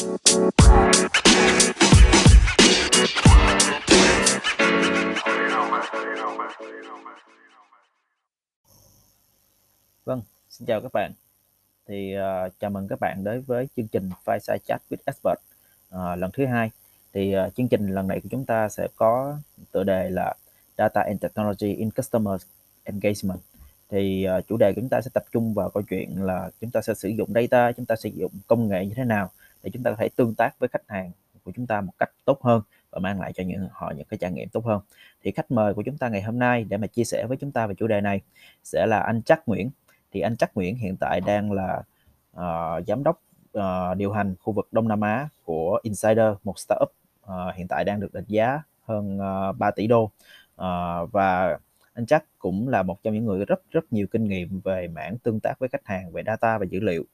Vâng, xin chào các bạn. Thì, uh, chào mừng các bạn đến với chương trình Fireside Chat with Expert, uh, lần thứ hai. Thì, uh, chương trình lần này của chúng ta sẽ có tựa đề là Data and Technology in Customer Engagement. Thì, uh, chủ đề của chúng ta sẽ tập trung vào câu chuyện là chúng ta sẽ sử dụng data, chúng ta sử dụng công nghệ như thế nào để chúng ta có thể tương tác với khách hàng của chúng ta một cách tốt hơn và mang lại cho những họ những cái trải nghiệm tốt hơn. Thì khách mời của chúng ta ngày hôm nay để mà chia sẻ với chúng ta về chủ đề này sẽ là anh Trắc Nguyễn. Thì anh Trắc Nguyễn hiện tại đang là, uh, giám đốc, uh, điều hành khu vực Đông Nam Á của Insider, một startup, uh, hiện tại đang được đánh giá hơn, uh, 3 đô uh, và anh Trắc cũng là một trong những người rất rất nhiều kinh nghiệm về mảng tương tác với khách hàng, về data và dữ liệu.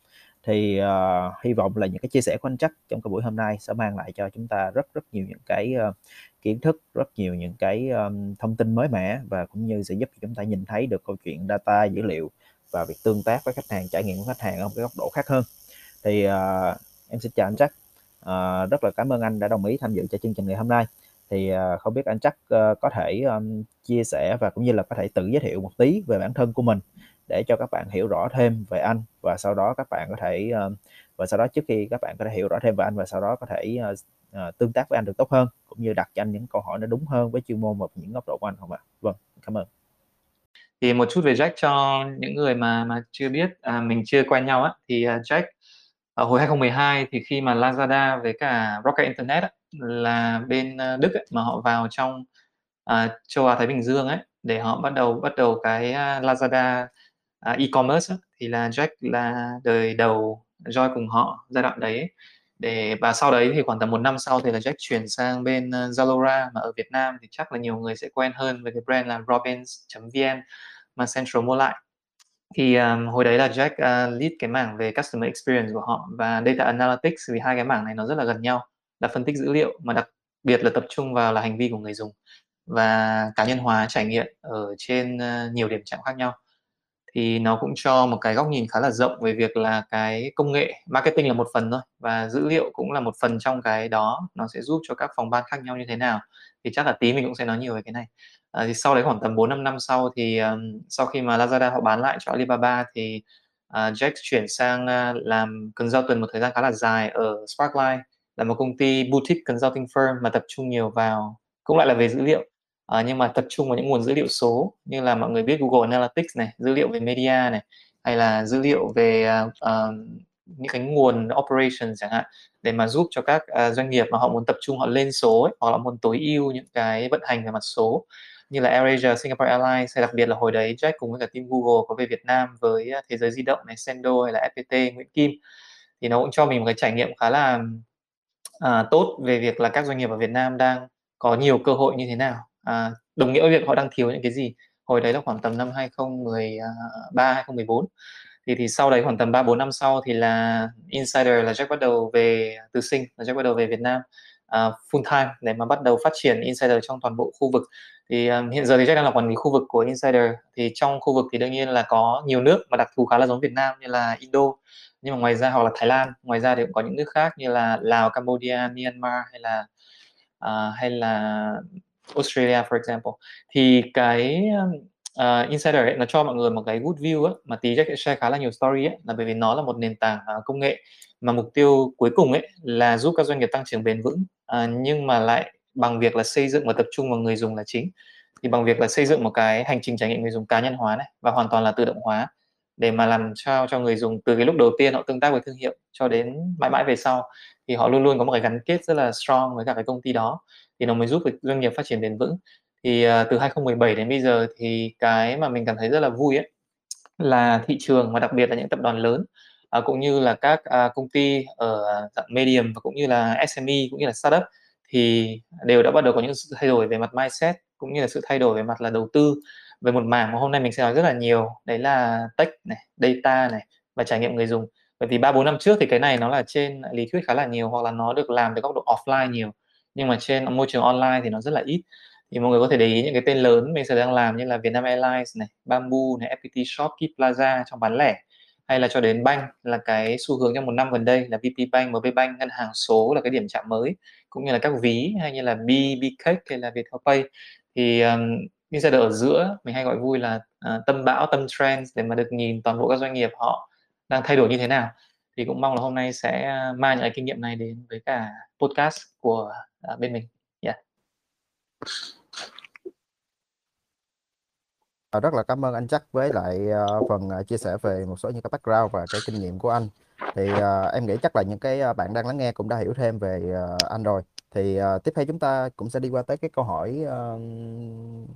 Thì, uh, hy vọng là những cái chia sẻ của anh chắc trong cái buổi hôm nay sẽ mang lại cho chúng ta rất rất nhiều những cái, uh, kiến thức, rất nhiều những cái, um, thông tin mới mẻ và cũng như sẽ giúp chúng ta nhìn thấy được câu chuyện data, dữ liệu và việc tương tác với khách hàng, trải nghiệm của khách hàng ở một cái góc độ khác hơn. Thì, uh, em xin chào anh chắc uh, rất là cảm ơn anh đã đồng ý tham dự cho chương trình ngày hôm nay. Thì, uh, không biết anh chắc uh, có thể, um, chia sẻ và cũng như là có thể tự giới thiệu một tí về bản thân của mình để cho các bạn hiểu rõ thêm về anh và sau đó các bạn có thể, ờ, và sau đó trước khi các bạn có thể hiểu rõ thêm về anh và sau đó có thể, ờ, ờ, tương tác với anh được tốt hơn, cũng như đặt cho anh những câu hỏi nó đúng hơn với chuyên môn và những góc độ của anh không ạ? Vâng, cảm ơn. Thì một chút về Jack cho những người mà mà chưa biết, à, mình chưa quen nhau á, thì, à, Jack ở hồi 2012 thì khi mà Lazada với cả Rocket Internet á, là bên, Đức ấy, mà họ vào trong, à, châu Á Thái Bình Dương ấy, để họ bắt đầu bắt đầu cái, à, Lazada, à, e-commerce á, thì là Jack là đời đầu join cùng họ giai đoạn đấy. Để và sau đấy thì khoảng tầm một năm sau thì là Jack chuyển sang bên, ờ, Zalora, mà ở Việt Nam thì chắc là nhiều người sẽ quen hơn với cái brand là robins.vn mà Central mua lại. Thì, um, hồi đấy là Jack, uh, lead cái mảng về customer experience của họ và data analytics vì hai cái mảng này nó rất là gần nhau, là phân tích dữ liệu mà đặc biệt là tập trung vào là hành vi của người dùng và cá nhân hóa trải nghiệm ở trên, uh, nhiều điểm chạm khác nhau. Thì nó cũng cho một cái góc nhìn khá là rộng về việc là cái công nghệ marketing là một phần thôi và dữ liệu cũng là một phần trong cái đó, nó sẽ giúp cho các phòng ban khác nhau như thế nào. Thì chắc là tí mình cũng sẽ nói nhiều về cái này. À, thì sau đấy khoảng tầm 4-5 năm sau thì, um, sau khi mà Lazada họ bán lại cho Alibaba thì, uh, Jack chuyển sang, uh, làm tuần một thời gian khá là dài ở Sparkline, là một công ty boutique consulting firm mà tập trung nhiều vào cũng lại là về dữ liệu, à, nhưng mà tập trung vào những nguồn dữ liệu số như là mọi người biết Google Analytics này, dữ liệu về media này, hay là dữ liệu về, uh, những cái nguồn operations chẳng hạn, để mà giúp cho các, uh, doanh nghiệp mà họ muốn tập trung họ lên số ấy, hoặc là muốn tối ưu những cái vận hành về mặt số như là AirAsia, Singapore Airlines hay đặc biệt là hồi đấy Jack cùng với cả team Google có về Việt Nam với, Thế giới di động này, Sendo hay là FPT, Nguyễn Kim. Thì nó cũng cho mình một cái trải nghiệm khá là, uh, tốt về việc là các doanh nghiệp ở Việt Nam đang có nhiều cơ hội như thế nào, à, đồng nghĩa với việc họ đang thiếu những cái gì. Hồi đấy là khoảng tầm năm 2013, 2014. À, thì thì sau đấy khoảng tầm 3-4 năm sau thì là Insider là Jack bắt đầu về từ sinh là Jack bắt đầu về Việt Nam, uh, full time để mà bắt đầu phát triển Insider trong toàn bộ khu vực. Thì, um, hiện giờ thì Jack đang là quản lý khu vực của Insider, thì trong khu vực thì đương nhiên là có nhiều nước mà đặc thù khá là giống Việt Nam như là Indo, nhưng mà ngoài ra hoặc là Thái Lan, ngoài ra thì cũng có những nước khác như là Lào, Cambodia, Myanmar hay là, uh, hay là Australia for example. Thì cái, uh, Insider ấy, nó cho mọi người một cái good view á, mà tí Jack sẽ share khá là nhiều story ấy, là bởi vì nó là một nền tảng, uh, công nghệ mà mục tiêu cuối cùng ấy là giúp các doanh nghiệp tăng trưởng bền vững, uh, nhưng mà lại bằng việc là xây dựng và tập trung vào người dùng là chính. Thì bằng việc là xây dựng một cái hành trình trải nghiệm người dùng cá nhân hóa này và hoàn toàn là tự động hóa để mà làm sao cho người dùng từ cái lúc đầu tiên họ tương tác với thương hiệu cho đến mãi mãi về sau, thì họ luôn luôn có một cái gắn kết rất là strong với cả cái công ty đó, thì nó mới giúp được doanh nghiệp phát triển bền vững. Thì, uh, từ 2017 đến bây giờ thì cái mà mình cảm thấy rất là vui ấy, là thị trường và đặc biệt là những tập đoàn lớn, uh, cũng như là các, uh, công ty ở dạng medium và cũng như là SME, cũng như là startup thì đều đã bắt đầu có những sự thay đổi về mặt mindset, cũng như là sự thay đổi về mặt là đầu tư về một mảng mà hôm nay mình sẽ nói rất là nhiều, đấy là tech này, data này và trải nghiệm người dùng. Bởi vì 3-4 năm trước thì cái này nó là trên lý thuyết khá là nhiều hoặc là nó được làm từ góc độ offline nhiều, nhưng mà trên môi trường online thì nó rất là ít. Thì mọi người có thể để ý những cái tên lớn mình sẽ đang làm như là Vietnam Airlines này, Bamboo này, FPT Shop, Key Plaza trong bán lẻ hay là cho đến bank là cái xu hướng trong một năm gần đây là VP Bank, MB Bank, ngân hàng số là cái điểm chạm mới cũng như là các ví hay như là B, Bcake hay là Viettel Pay thì um, insider ở giữa mình hay gọi vui là uh, tâm bão tâm trend để mà được nhìn toàn bộ các doanh nghiệp họ đang thay đổi như thế nào thì cũng mong là hôm nay sẽ à, mang những kinh nghiệm này đến với cả podcast của uh, bên mình. Yeah. Rất là cảm ơn anh chắc với lại uh, phần uh, chia sẻ về một số những cái background và cái kinh nghiệm của anh. Thì uh, em nghĩ chắc là những cái bạn đang lắng nghe cũng đã hiểu thêm về uh, anh rồi. Thì uh, tiếp theo chúng ta cũng sẽ đi qua tới cái câu hỏi uh,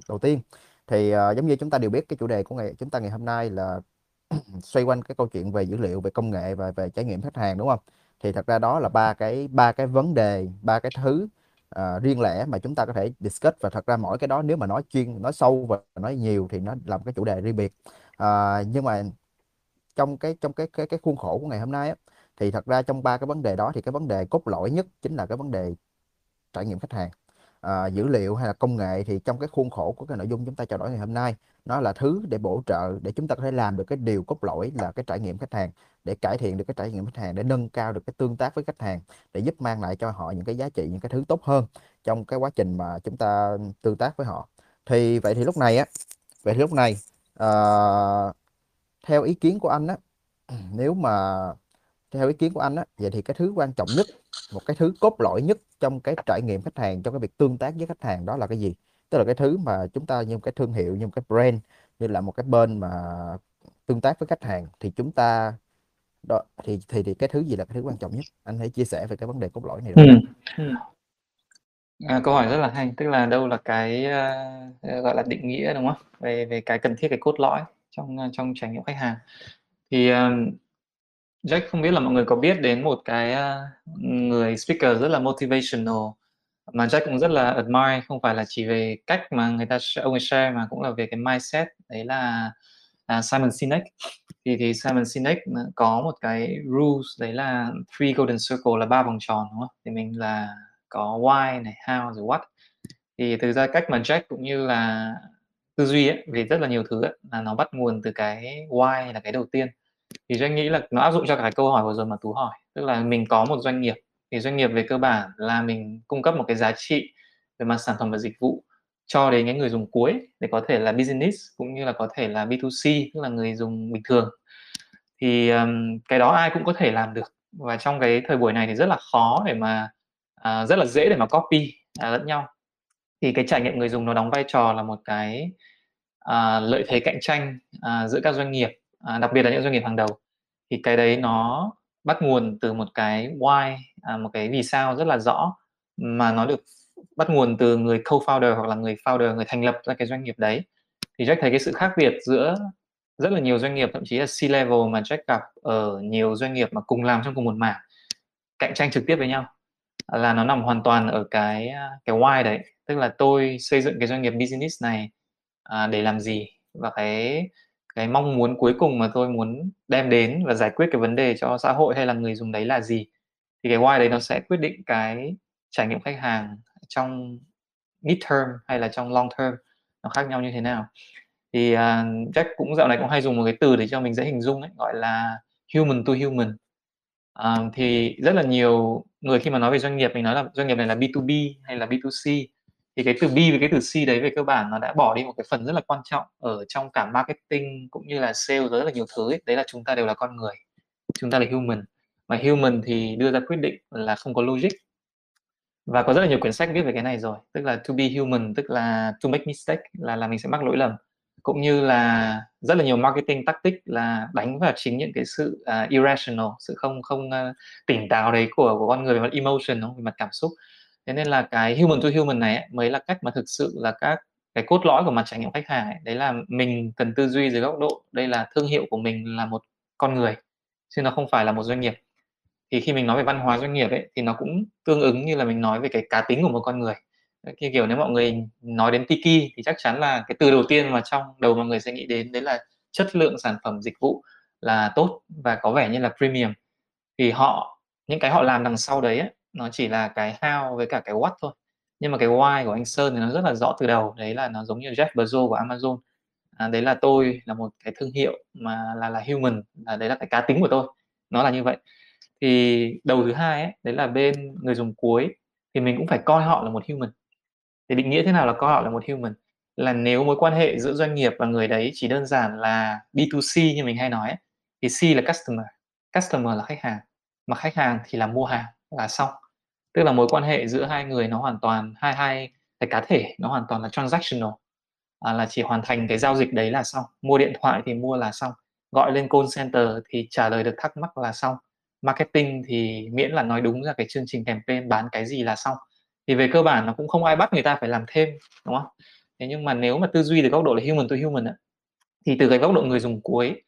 đầu tiên. Thì uh, giống như chúng ta đều biết cái chủ đề của ngày chúng ta ngày hôm nay là xoay quanh cái câu chuyện về dữ liệu, về công nghệ và về trải nghiệm khách hàng đúng không? Thì thật ra đó là ba cái ba cái vấn đề, ba cái thứ uh, riêng lẻ mà chúng ta có thể discuss và thật ra mỗi cái đó nếu mà nói chuyên nói sâu và nói nhiều thì nó làm cái chủ đề riêng biệt uh, nhưng mà trong cái trong cái cái cái khuôn khổ của ngày hôm nay á, thì thật ra trong ba cái vấn đề đó thì cái vấn đề cốt lõi nhất chính là cái vấn đề trải nghiệm khách hàng. À, dữ liệu hay là công nghệ thì trong cái khuôn khổ của cái nội dung chúng ta trao đổi ngày hôm nay nó là thứ để bổ trợ để chúng ta có thể làm được cái điều cốt lõi là cái trải nghiệm khách hàng để cải thiện được cái trải nghiệm khách hàng để nâng cao được cái tương tác với khách hàng để giúp mang lại cho họ những cái giá trị những cái thứ tốt hơn trong cái quá trình mà chúng ta tương tác với họ. Thì vậy thì lúc này á vậy thì lúc này à, theo ý kiến của anh á nếu mà theo ý kiến của anh á vậy thì cái thứ quan trọng nhất một cái thứ cốt lõi nhất trong cái trải nghiệm khách hàng trong cái việc tương tác với khách hàng đó là cái gì? Tức là cái thứ mà chúng ta như một cái thương hiệu như một cái brand như là một cái bên mà tương tác với khách hàng thì chúng ta đó thì thì thì cái thứ gì là cái thứ quan trọng nhất? Anh hãy chia sẻ về cái vấn đề cốt lõi này được. Ừ. À, câu hỏi rất là hay. Tức là đâu là cái uh, gọi là định nghĩa đúng không? Về về cái cần thiết cái cốt lõi trong trong trải nghiệm khách hàng. Thì uh, Jack không biết là mọi người có biết đến một cái à, người speaker rất là motivational mà Jack cũng rất là admire không phải là chỉ về cách mà người ta ông ấy share mà cũng là về cái mindset đấy là uh, Simon Sinek. Thì thì Simon Sinek ừ, có một cái rules đấy là three golden circle là ba vòng tròn đúng không? Thì mình là có why này how rồi what. Thì thực ra cách mà Jack cũng như là tư duy ấy, vì rất là nhiều thứ ấy, là nó bắt nguồn từ cái why là cái đầu tiên thì doanh nghĩ là nó áp dụng cho cái câu hỏi vừa rồi mà tú hỏi. Tức là mình có một doanh nghiệp thì doanh nghiệp về cơ bản là mình cung cấp một cái giá trị về mặt sản phẩm và dịch vụ cho đến cái người dùng cuối để có thể là business cũng như là có thể là B2C tức là người dùng bình thường. Thì um, cái đó ai cũng có thể làm được. Và trong cái thời buổi này thì rất là khó để mà uh, rất là dễ để mà copy uh, lẫn nhau. Thì cái trải nghiệm người dùng nó đóng vai trò là một cái uh, lợi thế cạnh tranh uh, giữa các doanh nghiệp. À, đặc biệt là những doanh nghiệp hàng đầu. Thì cái đấy nó bắt nguồn từ một cái why à, một cái vì sao rất là rõ mà nó được bắt nguồn từ người co-founder hoặc là người founder người thành lập ra cái doanh nghiệp đấy. Thì Jack thấy cái sự khác biệt giữa rất là nhiều doanh nghiệp thậm chí là C-level mà Jack gặp ở nhiều doanh nghiệp mà cùng làm trong cùng một mảng cạnh tranh trực tiếp với nhau là nó nằm hoàn toàn ở cái à, cái why đấy. Tức là tôi xây dựng cái doanh nghiệp business này à, để làm gì? Và cái cái mong muốn cuối cùng mà tôi muốn đem đến và giải quyết cái vấn đề cho xã hội hay là người dùng đấy là gì? Thì cái why đấy nó sẽ quyết định cái trải nghiệm khách hàng trong mid term hay là trong long term nó khác nhau như thế nào. Thì uh, Jack cũng dạo này cũng hay dùng một cái từ để cho mình dễ hình dung ấy gọi là human to human. Uh, thì rất là nhiều người khi mà nói về doanh nghiệp mình nói là doanh nghiệp này là B2B hay là B2C thì cái từ B với cái từ C đấy về cơ bản nó đã bỏ đi một cái phần rất là quan trọng ở trong cả marketing cũng như là sale rất là nhiều thứ ấy. đấy là chúng ta đều là con người chúng ta là human. Mà human thì đưa ra quyết định là không có logic. Và có rất là nhiều quyển sách viết về cái này rồi tức là to be human tức là to make mistake là là mình sẽ mắc lỗi lầm. Cũng như là rất là nhiều marketing tactic là đánh vào chính những cái sự uh, irrational sự không không uh, tỉnh táo đấy của của con người về mặt emotion về mặt cảm xúc thế nên là cái human to human này ấy, mới là cách mà thực sự là các cái cốt lõi của mặt trải nghiệm khách hàng ấy. đấy là mình cần tư duy dưới góc độ đây là thương hiệu của mình là một con người chứ nó không phải là một doanh nghiệp thì khi mình nói về văn hóa doanh nghiệp ấy thì nó cũng tương ứng như là mình nói về cái cá tính của một con người khi kiểu nếu mọi người nói đến tiki thì chắc chắn là cái từ đầu tiên mà trong đầu mọi người sẽ nghĩ đến đấy là chất lượng sản phẩm dịch vụ là tốt và có vẻ như là premium thì họ những cái họ làm đằng sau đấy ấy, nó chỉ là cái how với cả cái what thôi. Nhưng mà cái why của anh Sơn thì nó rất là rõ từ đầu. Đấy là nó giống như Jeff Bezos của Amazon. À, đấy là tôi là một cái thương hiệu mà là là human. Là đấy là cái cá tính của tôi. Nó là như vậy. Thì đầu thứ hai ấy đấy là bên người dùng cuối thì mình cũng phải coi họ là một human. Thì định nghĩa thế nào là coi họ là một human? Là nếu mối quan hệ giữa doanh nghiệp và người đấy chỉ đơn giản là B2C như mình hay nói ấy, thì C là customer customer là khách hàng mà khách hàng thì là mua hàng là xong. Tức là mối quan hệ giữa hai người nó hoàn toàn hai hai cái cá thể nó hoàn toàn là transactional. À, là chỉ hoàn thành cái giao dịch đấy là xong. Mua điện thoại thì mua là xong. Gọi lên call center thì trả lời được thắc mắc là xong. Marketing thì miễn là nói đúng ra cái chương trình campaign bán cái gì là xong. Thì về cơ bản nó cũng không ai bắt người ta phải làm thêm đúng không? Thế nhưng mà nếu mà tư duy từ góc độ là human to human ấy, thì từ cái góc độ người dùng cuối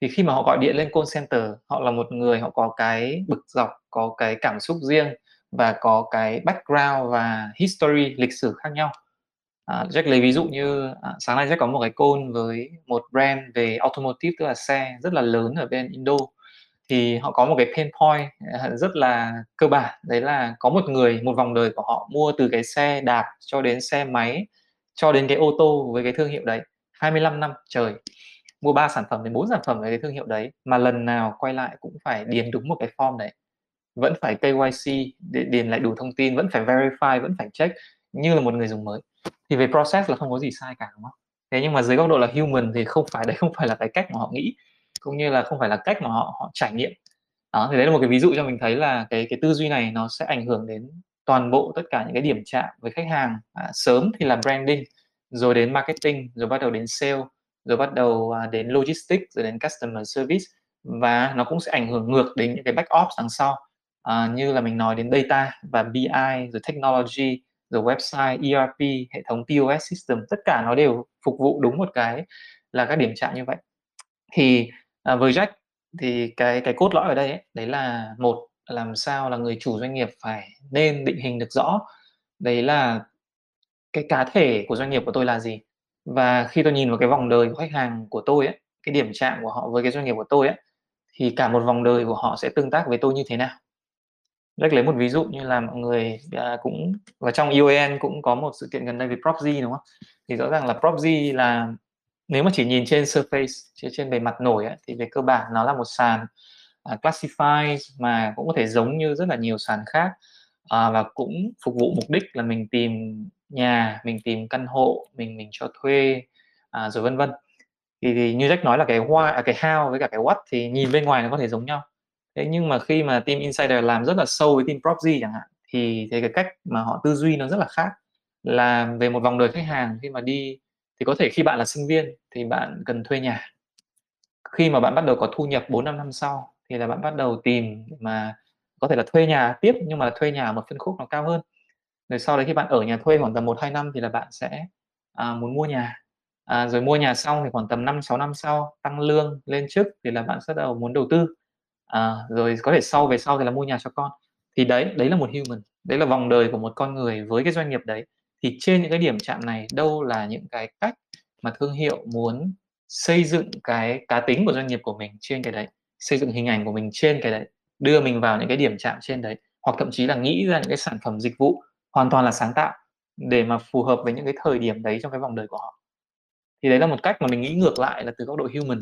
thì khi mà họ gọi điện lên call center họ là một người họ có cái bực dọc có cái cảm xúc riêng và có cái background và history lịch sử khác nhau. À, Jack lấy ví dụ như à, sáng nay Jack có một cái call với một brand về automotive tức là xe rất là lớn ở bên Indo. Thì họ có một cái pain point à, rất là cơ bản đấy là có một người một vòng đời của họ mua từ cái xe đạp cho đến xe máy cho đến cái ô tô với cái thương hiệu đấy 25 năm trời mua ba sản phẩm đến bốn sản phẩm với cái thương hiệu đấy mà lần nào quay lại cũng phải điền đúng một cái form đấy. Vẫn phải KYC để điền lại đủ thông tin vẫn phải verify vẫn phải check như là một người dùng mới. Thì về process là không có gì sai cả đúng không? Thế nhưng mà dưới góc độ là human thì không phải đấy không phải là cái cách mà họ nghĩ cũng như là không phải là cách mà họ họ trải nghiệm. Đó thì đấy là một cái ví dụ cho mình thấy là cái cái tư duy này nó sẽ ảnh hưởng đến toàn bộ tất cả những cái điểm chạm với khách hàng à, sớm thì là branding rồi đến marketing rồi bắt đầu đến sale rồi bắt đầu à, đến logistics rồi đến customer service và nó cũng sẽ ảnh hưởng ngược đến những cái back ops đằng sau. À, như là mình nói đến data và BI rồi technology rồi website ERP hệ thống POS system tất cả nó đều phục vụ đúng một cái là các điểm chạm như vậy. Thì à, với Jack thì cái cái cốt lõi ở đây ấy, đấy là một làm sao là người chủ doanh nghiệp phải nên định hình được rõ đấy là cái cá thể của doanh nghiệp của tôi là gì và khi tôi nhìn vào cái vòng đời của khách hàng của tôi ấy cái điểm chạm của họ với cái doanh nghiệp của tôi ấy thì cả một vòng đời của họ sẽ tương tác với tôi như thế nào Jack lấy một ví dụ như là mọi người à, cũng và trong UAN cũng có một sự kiện gần đây về Propzy đúng không? Thì rõ ràng là Propzy là nếu mà chỉ nhìn trên surface trên, trên bề mặt nổi ấy, thì về cơ bản nó là một sàn à, uh, classify mà cũng có thể giống như rất là nhiều sàn khác à, và cũng phục vụ mục đích là mình tìm nhà mình tìm căn hộ mình mình cho thuê à, rồi vân vân. Thì, thì như Jack nói là cái why à, cái how với cả cái what thì nhìn bên ngoài nó có thể giống nhau. Thế nhưng mà khi mà team insider làm rất là sâu với team propzy chẳng hạn thì, thì cái cách mà họ tư duy nó rất là khác. Là về một vòng đời khách hàng khi mà đi thì có thể khi bạn là sinh viên thì bạn cần thuê nhà. Khi mà bạn bắt đầu có thu nhập 4 năm năm sau thì là bạn bắt đầu tìm mà có thể là thuê nhà tiếp nhưng mà thuê nhà một phân khúc nó cao hơn. Rồi sau đấy khi bạn ở nhà thuê khoảng tầm một hai năm thì là bạn sẽ à, muốn mua nhà. À, rồi mua nhà xong thì khoảng tầm 5 6 năm sau tăng lương lên chức thì là bạn sẽ đầu muốn đầu tư. À, rồi có thể sau về sau thì là mua nhà cho con. Thì đấy đấy là một human đấy là vòng đời của một con người với cái doanh nghiệp đấy. Thì trên những cái điểm chạm này đâu là những cái cách mà thương hiệu muốn xây dựng cái cá tính của doanh nghiệp của mình trên cái đấy xây dựng hình ảnh của mình trên cái đấy? Đưa mình vào những cái điểm chạm trên đấy, hoặc thậm chí là nghĩ ra những cái sản phẩm dịch vụ hoàn toàn là sáng tạo để mà phù hợp với những cái thời điểm đấy trong cái vòng đời của họ. Thì đấy là một cách mà mình nghĩ ngược lại là từ góc độ human,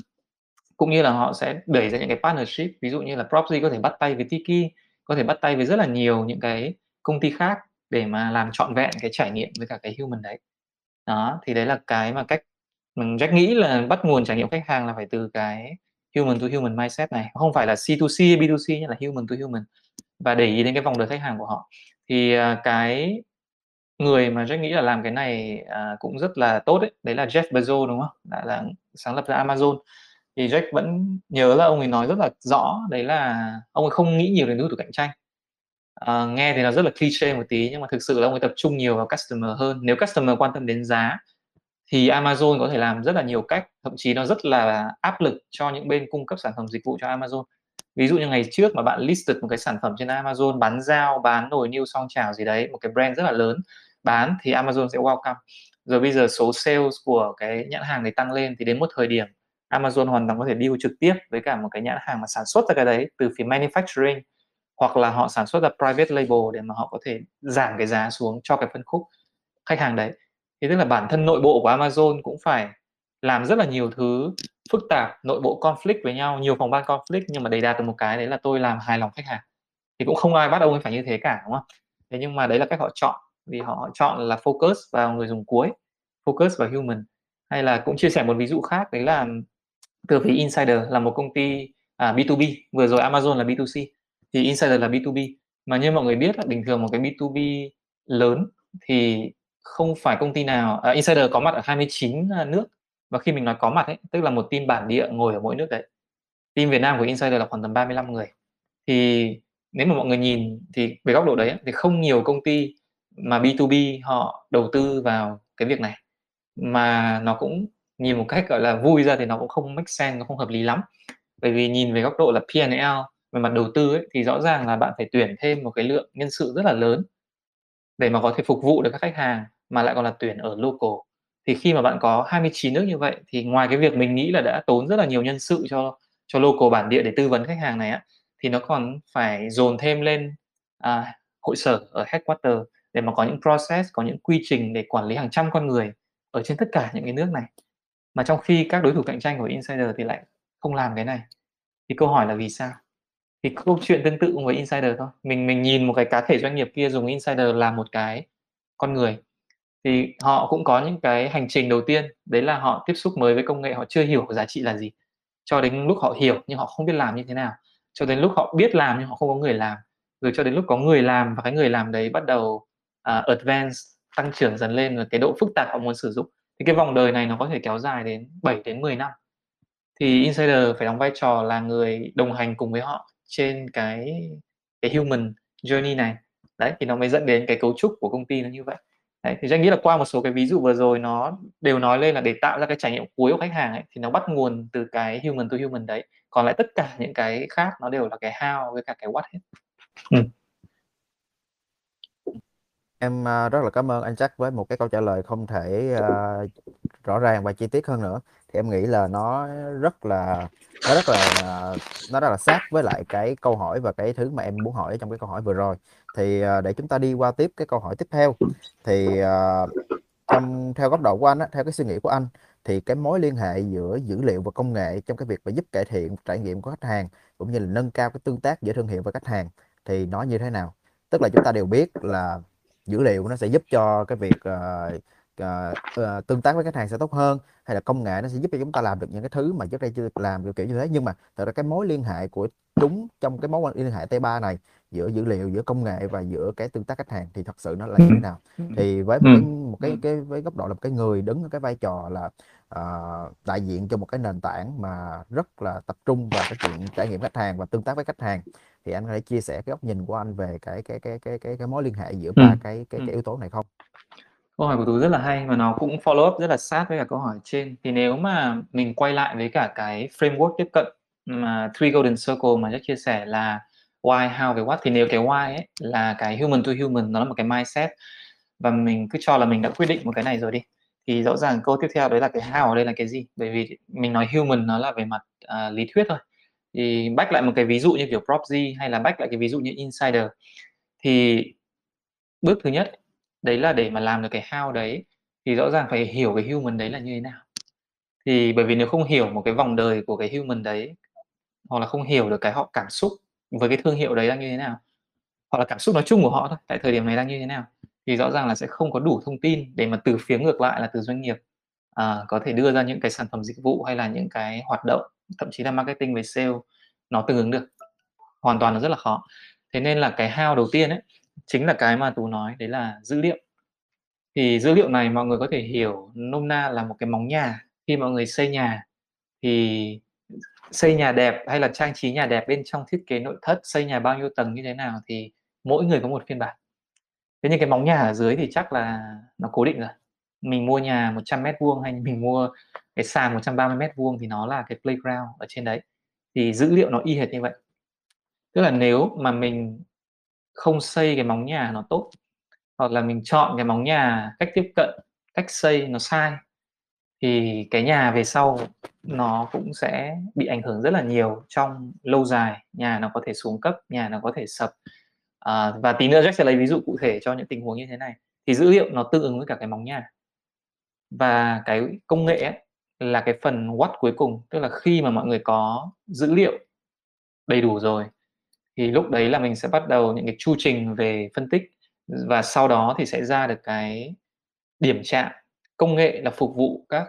cũng như là họ sẽ đẩy ra những cái partnership, ví dụ như là Propzy có thể bắt tay với Tiki, có thể bắt tay với rất là nhiều những cái công ty khác để mà làm trọn vẹn cái trải nghiệm với cả cái human đấy. Đó, thì đấy là cái mà cách mình Jack nghĩ là bắt nguồn trải nghiệm khách hàng là phải từ cái human to human mindset này không phải là C2C hay B2C nhưng là human to human. Và để ý đến cái vòng đời khách hàng của họ. Thì à, cái người mà Jack nghĩ là làm cái này à, cũng rất là tốt đấy đấy là Jeff Bezos đúng không? Đã là sáng lập ra Amazon. Thì Jack vẫn nhớ là ông ấy nói rất là rõ đấy là ông ấy không nghĩ nhiều đến đối thủ cạnh tranh. À, nghe thì nó rất là cliché một tí nhưng mà thực sự là ông ấy tập trung nhiều vào customer hơn. Nếu customer quan tâm đến giá thì Amazon có thể làm rất là nhiều cách, thậm chí nó rất là áp lực cho những bên cung cấp sản phẩm dịch vụ cho Amazon. Ví dụ như ngày trước mà bạn listed một cái sản phẩm trên Amazon, bán dao, bán nồi niêu, song chảo gì đấy, một cái brand rất là lớn, bán thì Amazon sẽ welcome. Rồi bây giờ số sales của cái nhãn hàng này tăng lên thì đến một thời điểm Amazon hoàn toàn có thể deal trực tiếp với cả một cái nhãn hàng mà sản xuất ra cái đấy từ phía manufacturing, hoặc là họ sản xuất ra private label để mà họ có thể giảm cái giá xuống cho cái phân khúc khách hàng đấy thì tức là bản thân nội bộ của Amazon cũng phải làm rất là nhiều thứ phức tạp nội bộ conflict với nhau nhiều phòng ban conflict nhưng mà đầy đạt được một cái đấy là tôi làm hài lòng khách hàng. Thì cũng không ai bắt ông ấy phải như thế cả đúng không? Thế nhưng mà đấy là cách họ chọn vì họ chọn là focus vào người dùng cuối focus vào human. Hay là cũng chia sẻ một ví dụ khác đấy là từ phía insider là một công ty à, B2B vừa rồi Amazon là B2C thì insider là B2B mà như mọi người biết là bình thường một cái B2B lớn thì không phải công ty nào à, insider có mặt ở 29 à, nước. Và khi mình nói có mặt ấy tức là một team bản địa ngồi ở mỗi nước đấy. Team Việt Nam của insider là khoảng tầm 35 người. Thì nếu mà mọi người nhìn thì về góc độ đấy thì không nhiều công ty mà B2B họ đầu tư vào cái việc này. Mà nó cũng nhìn một cách gọi là vui ra thì nó cũng không make sense nó không hợp lý lắm. Bởi vì nhìn về góc độ là P&L về mặt đầu tư ấy, thì rõ ràng là bạn phải tuyển thêm một cái lượng nhân sự rất là lớn để mà có thể phục vụ được các khách hàng mà lại còn là tuyển ở local. Thì khi mà bạn có 29 nước như vậy thì ngoài cái việc mình nghĩ là đã tốn rất là nhiều nhân sự cho cho local bản địa để tư vấn khách hàng này á thì nó còn phải dồn thêm lên à, hội sở ở headquarter để mà có những process có những quy trình để quản lý hàng trăm con người ở trên tất cả những cái nước này. Mà trong khi các đối thủ cạnh tranh của insider thì lại không làm cái này. Thì câu hỏi là vì sao? Thì câu chuyện tương tự với insider thôi. Mình mình nhìn một cái cá thể doanh nghiệp kia dùng insider làm một cái con người thì họ cũng có những cái hành trình đầu tiên đấy là họ tiếp xúc mới với công nghệ họ chưa hiểu giá trị là gì. Cho đến lúc họ hiểu nhưng họ không biết làm như thế nào. Cho đến lúc họ biết làm nhưng họ không có người làm. Rồi cho đến lúc có người làm và cái người làm đấy bắt đầu uh, advance tăng trưởng dần lên và cái độ phức tạp họ muốn sử dụng thì cái vòng đời này nó có thể kéo dài đến 7 đến 10 năm. Thì insider phải đóng vai trò là người đồng hành cùng với họ trên cái cái human journey này. Đấy thì nó mới dẫn đến cái cấu trúc của công ty nó như vậy đấy thì anh nghĩ là qua một số cái ví dụ vừa rồi nó đều nói lên là để tạo ra cái trải nghiệm cuối của khách hàng ấy, thì nó bắt nguồn từ cái human to human đấy. Còn lại tất cả những cái khác nó đều là cái how với cả cái what hết. Ừ. em à, rất là cảm ơn anh Jack với một cái câu trả lời không thể uh, rõ ràng và chi tiết hơn nữa. Thì em nghĩ là nó rất là nó rất là nó rất là sát với lại cái câu hỏi và cái thứ mà em muốn hỏi trong cái câu hỏi vừa rồi thì à, để chúng ta đi qua tiếp cái câu hỏi tiếp theo. Thì à, trong theo góc độ của anh á, theo cái suy nghĩ của anh thì cái mối liên hệ giữa dữ liệu và công nghệ trong cái việc mà giúp cải thiện trải nghiệm của khách hàng cũng như là nâng cao cái tương tác giữa thương hiệu và khách hàng thì nó như thế nào? Tức là chúng ta đều biết là dữ liệu nó sẽ giúp cho cái việc uh, uh, uh, tương tác với khách hàng sẽ tốt hơn hay là công nghệ nó sẽ giúp cho chúng ta làm được những cái thứ mà trước đây chưa được làm kiểu kiểu như thế. Nhưng mà thật ra cái mối liên hệ của chúng trong cái mối liên hệ T3 này giữa dữ liệu giữa công nghệ và giữa cái tương tác khách hàng thì thật sự nó là như thế nào? Thì với một cái một cái, cái với góc độ là một cái người đứng ở cái vai trò là uh, đại diện cho một cái nền tảng mà rất là tập trung vào cái chuyện trải nghiệm khách hàng và tương tác với khách hàng thì anh có thể chia sẻ cái góc nhìn của anh về cái cái cái cái cái, cái mối liên hệ giữa ba cái cái cái yếu tố này không? Câu hỏi của Tú rất là hay và nó cũng follow up rất là sát với cả câu hỏi trên. Thì nếu mà mình quay lại với cả cái framework tiếp cận mà Three Golden Circle mà Jack chia sẻ là why, how và what thì nếu cái why ấy là cái human to human nó là một cái mindset và mình cứ cho là mình đã quyết định một cái này rồi đi thì rõ ràng câu tiếp theo đấy là cái how ở đây là cái gì? Bởi vì mình nói human nó là về mặt uh, lý thuyết thôi. Thì back lại một cái ví dụ như kiểu prop Z hay là back lại cái ví dụ như insider. Thì bước thứ nhất đấy là để mà làm được cái how đấy thì rõ ràng phải hiểu cái human đấy là như thế nào. Thì bởi vì nếu không hiểu một cái vòng đời của cái human đấy hoặc là không hiểu được cái họ cảm xúc với cái thương hiệu đấy đang như thế nào hoặc là cảm xúc nói chung của họ thôi tại thời điểm này đang như thế nào thì rõ ràng là sẽ không có đủ thông tin để mà từ phía ngược lại là từ doanh nghiệp à, có thể đưa ra những cái sản phẩm dịch vụ hay là những cái hoạt động thậm chí là marketing về sale nó tương ứng được. Hoàn toàn là rất là khó. Thế nên là cái how đầu tiên ấy chính là cái mà tú nói, đấy là dữ liệu. Thì dữ liệu này mọi người có thể hiểu nôm na là một cái móng nhà. Khi mọi người xây nhà thì xây nhà đẹp hay là trang trí nhà đẹp bên trong thiết kế nội thất, xây nhà bao nhiêu tầng như thế nào thì mỗi người có một phiên bản. Thế nhưng cái móng nhà ở dưới thì chắc là nó cố định rồi. Mình mua nhà 100 mét vuông hay mình mua cái sàn 130 mét vuông thì nó là cái playground ở trên đấy. Thì dữ liệu nó y hệt như vậy. Tức là nếu mà mình không xây cái móng nhà nó tốt hoặc là mình chọn cái móng nhà cách tiếp cận cách xây nó sai thì cái nhà về sau nó cũng sẽ bị ảnh hưởng rất là nhiều trong lâu dài. Nhà nó có thể xuống cấp nhà nó có thể sập. À, và tí nữa Jack sẽ lấy ví dụ cụ thể cho những tình huống như thế này. Thì dữ liệu nó tương ứng với cả cái móng nhà. Và cái công nghệ ấy, là cái phần what cuối cùng tức là khi mà mọi người có dữ liệu đầy đủ rồi thì lúc đấy là mình sẽ bắt đầu những cái chu trình về phân tích và sau đó thì sẽ ra được cái điểm chạm. Công nghệ là phục vụ các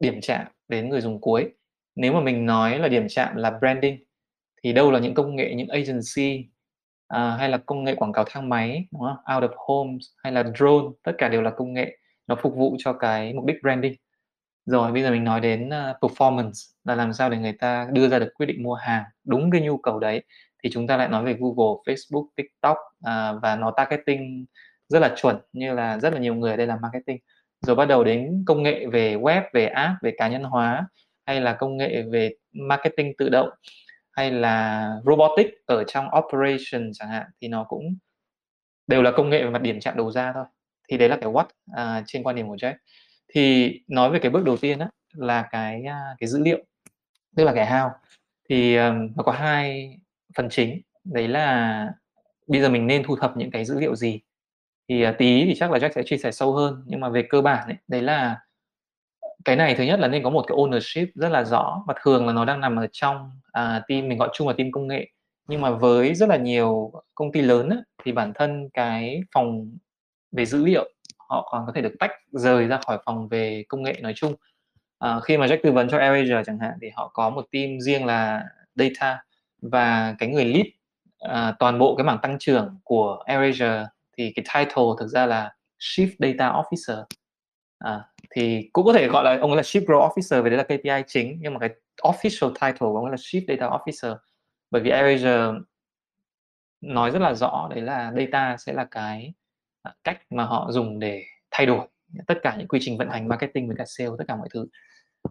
điểm chạm đến người dùng cuối. Nếu mà mình nói là điểm chạm là branding thì đâu là những công nghệ những agency à, hay là công nghệ quảng cáo thang máy đúng không? out of homes hay là drone tất cả đều là công nghệ. Nó phục vụ cho cái mục đích branding. Rồi bây giờ mình nói đến uh, performance là làm sao để người ta đưa ra được quyết định mua hàng đúng cái nhu cầu đấy thì chúng ta lại nói về Google, Facebook, TikTok à, và nó targeting rất là chuẩn như là rất là nhiều người ở đây làm marketing. Rồi bắt đầu đến công nghệ về web, về app, về cá nhân hóa hay là công nghệ về marketing tự động hay là robotic ở trong operation chẳng hạn thì nó cũng đều là công nghệ về mặt điểm chạm đầu ra thôi. Thì đấy là cái what à, trên quan điểm của Jack. Thì nói về cái bước đầu tiên đó là cái à, cái dữ liệu tức là cái how. Thì um, nó có hai phần chính đấy là bây giờ mình nên thu thập những cái dữ liệu gì? Thì uh, tí thì chắc là Jack sẽ chia sẻ sâu hơn nhưng mà về cơ bản ấy, đấy là cái này thứ nhất là nên có một cái ownership rất là rõ và thường là nó đang nằm ở trong à, team mình gọi chung là team công nghệ. Nhưng mà với rất là nhiều công ty lớn ấy, thì bản thân cái phòng về dữ liệu họ còn có thể được tách rời ra khỏi phòng về công nghệ nói chung. À, khi mà Jack tư vấn cho AirAsia chẳng hạn thì họ có một team riêng là data và cái người lead à, toàn bộ cái mảng tăng trưởng của AirAsia thì cái title thực ra là Chief Data Officer. À, thì cũng có thể gọi là ông ấy là Chief Growth Officer vì đấy là KPI chính nhưng mà cái official title của ông ấy là Chief Data Officer. Bởi vì AirAsia nói rất là rõ đấy là data sẽ là cái à, cách mà họ dùng để thay đổi tất cả những quy trình vận hành marketing với cả sale tất cả mọi thứ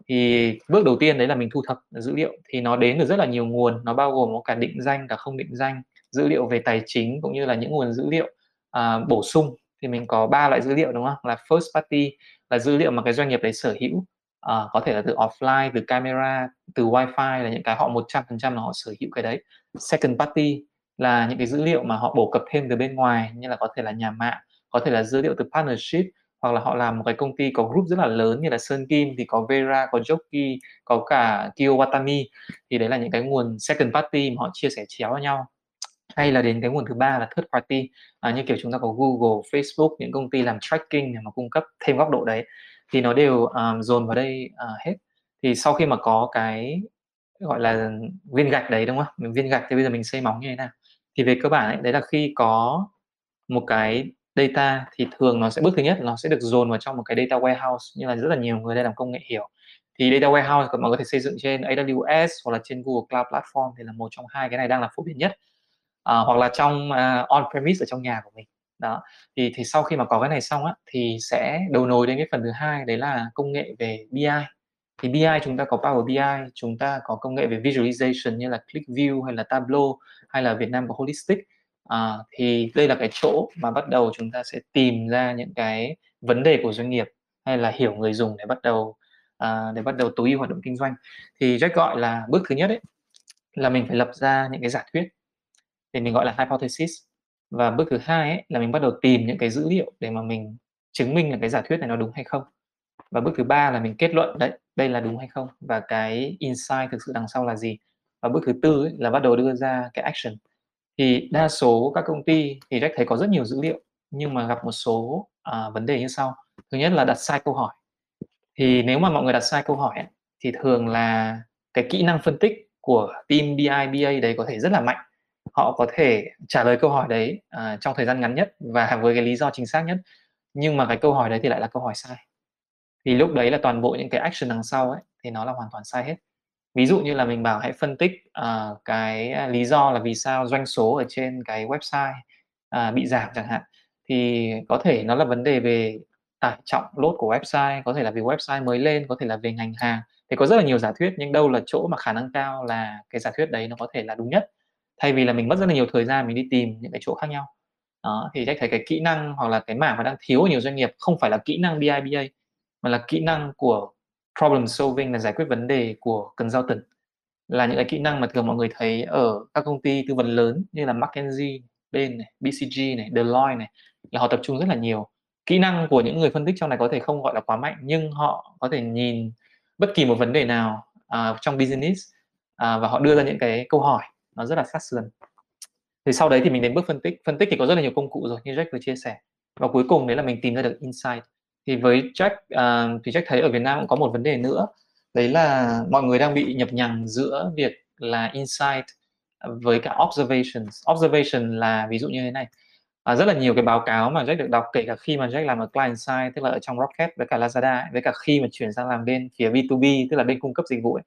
thì bước đầu tiên đấy là mình thu thập dữ liệu. Thì nó đến từ rất là nhiều nguồn nó bao gồm có cả định danh cả không định danh dữ liệu về tài chính cũng như là những nguồn dữ liệu à, bổ sung. Thì mình có ba loại dữ liệu đúng không? Là first party là dữ liệu mà cái doanh nghiệp đấy sở hữu. À, có thể là từ offline từ camera từ wifi là những cái họ 100% là họ sở hữu cái đấy. Second party là những cái dữ liệu mà họ bổ cập thêm từ bên ngoài như là có thể là nhà mạng có thể là dữ liệu từ partnership hoặc là họ làm một cái công ty có group rất là lớn như là Sơn Kim thì có Vera, có Jockey, có cả Kiyowatami thì đấy là những cái nguồn second party mà họ chia sẻ chéo với nhau. Hay là đến cái nguồn thứ ba là third party. À, như kiểu chúng ta có Google, Facebook những công ty làm tracking để mà cung cấp thêm góc độ đấy. Thì nó đều um, dồn vào đây uh, hết. Thì sau khi mà có cái gọi là viên gạch đấy đúng không? Viên gạch thì bây giờ mình xây móng như thế nào? Thì về cơ bản ấy, đấy là khi có một cái data thì thường nó sẽ bước thứ nhất nó sẽ được dồn vào trong một cái data warehouse như là rất là nhiều người đang làm công nghệ hiểu. Thì data warehouse mọi người có thể xây dựng trên AWS hoặc là trên Google Cloud Platform thì là một trong hai cái này đang là phổ biến nhất. À, hoặc là trong à, uh, on premise ở trong nhà của mình. Đó. Thì thì sau khi mà có cái này xong á thì sẽ đầu nối đến cái phần thứ hai đấy là công nghệ về BI thì BI chúng ta có Power BI chúng ta có công nghệ về visualization như là ClickView hay là Tableau hay là Việt Nam có Holistic à, thì đây là cái chỗ mà bắt đầu chúng ta sẽ tìm ra những cái vấn đề của doanh nghiệp hay là hiểu người dùng để bắt đầu à, để bắt đầu tối ưu hoạt động kinh doanh. Thì Jack gọi là bước thứ nhất ấy là mình phải lập ra những cái giả thuyết thì mình gọi là hypothesis. Và bước thứ hai ấy, là mình bắt đầu tìm những cái dữ liệu để mà mình chứng minh là cái giả thuyết này nó đúng hay không. Và bước thứ ba là mình kết luận đấy đây là đúng hay không? Và cái insight thực sự đằng sau là gì? Và bước thứ tư ấy, là bắt đầu đưa ra cái action thì đa số các công ty thì Jack thấy có rất nhiều dữ liệu nhưng mà gặp một số à, vấn đề như sau. Thứ nhất là đặt sai câu hỏi. Thì nếu mà mọi người đặt sai câu hỏi ấy, thì thường là cái kỹ năng phân tích của team BI BA đấy có thể rất là mạnh. Họ có thể trả lời câu hỏi đấy à, trong thời gian ngắn nhất và với cái lý do chính xác nhất nhưng mà cái câu hỏi đấy thì lại là câu hỏi sai. Thì lúc đấy là toàn bộ những cái action đằng sau ấy thì nó là hoàn toàn sai hết ví dụ như là mình bảo hãy phân tích uh, cái à, lý do là vì sao doanh số ở trên cái website uh, bị giảm chẳng hạn thì có thể nó là vấn đề về tải trọng load của website có thể là vì website mới lên có thể là về ngành hàng. Thì có rất là nhiều giả thuyết nhưng đâu là chỗ mà khả năng cao là cái giả thuyết đấy nó có thể là đúng nhất. Thay vì là mình mất rất là nhiều thời gian mình đi tìm những cái chỗ khác nhau. Đó thì chắc thấy cái kỹ năng hoặc là cái mảng mà đang thiếu ở nhiều doanh nghiệp không phải là kỹ năng BIBA mà là kỹ năng của problem solving là giải quyết vấn đề của consultant. Là những cái kỹ năng mà thường mọi người thấy ở các công ty tư vấn lớn như là McKinsey, bên này, BCG này, Deloitte này là họ tập trung rất là nhiều. Kỹ năng của những người phân tích trong này có thể không gọi là quá mạnh nhưng họ có thể nhìn bất kỳ một vấn đề nào uh, trong business uh, và họ đưa ra những cái câu hỏi nó rất là sát sườn. Thì sau đấy thì mình đến bước phân tích. Phân tích thì có rất là nhiều công cụ rồi như Jack vừa chia sẻ. Và cuối cùng đấy là mình tìm ra được insight thì với Jack uh, thì Jack thấy ở Việt Nam cũng có một vấn đề nữa. Đấy là mọi người đang bị nhập nhằng giữa việc là insight với cả observations. Observation là ví dụ như thế này. À, rất là nhiều cái báo cáo mà Jack được đọc kể cả khi mà Jack làm ở client side tức là ở trong Rocket với cả Lazada với cả khi mà chuyển sang làm bên phía B2B tức là bên cung cấp dịch vụ ấy.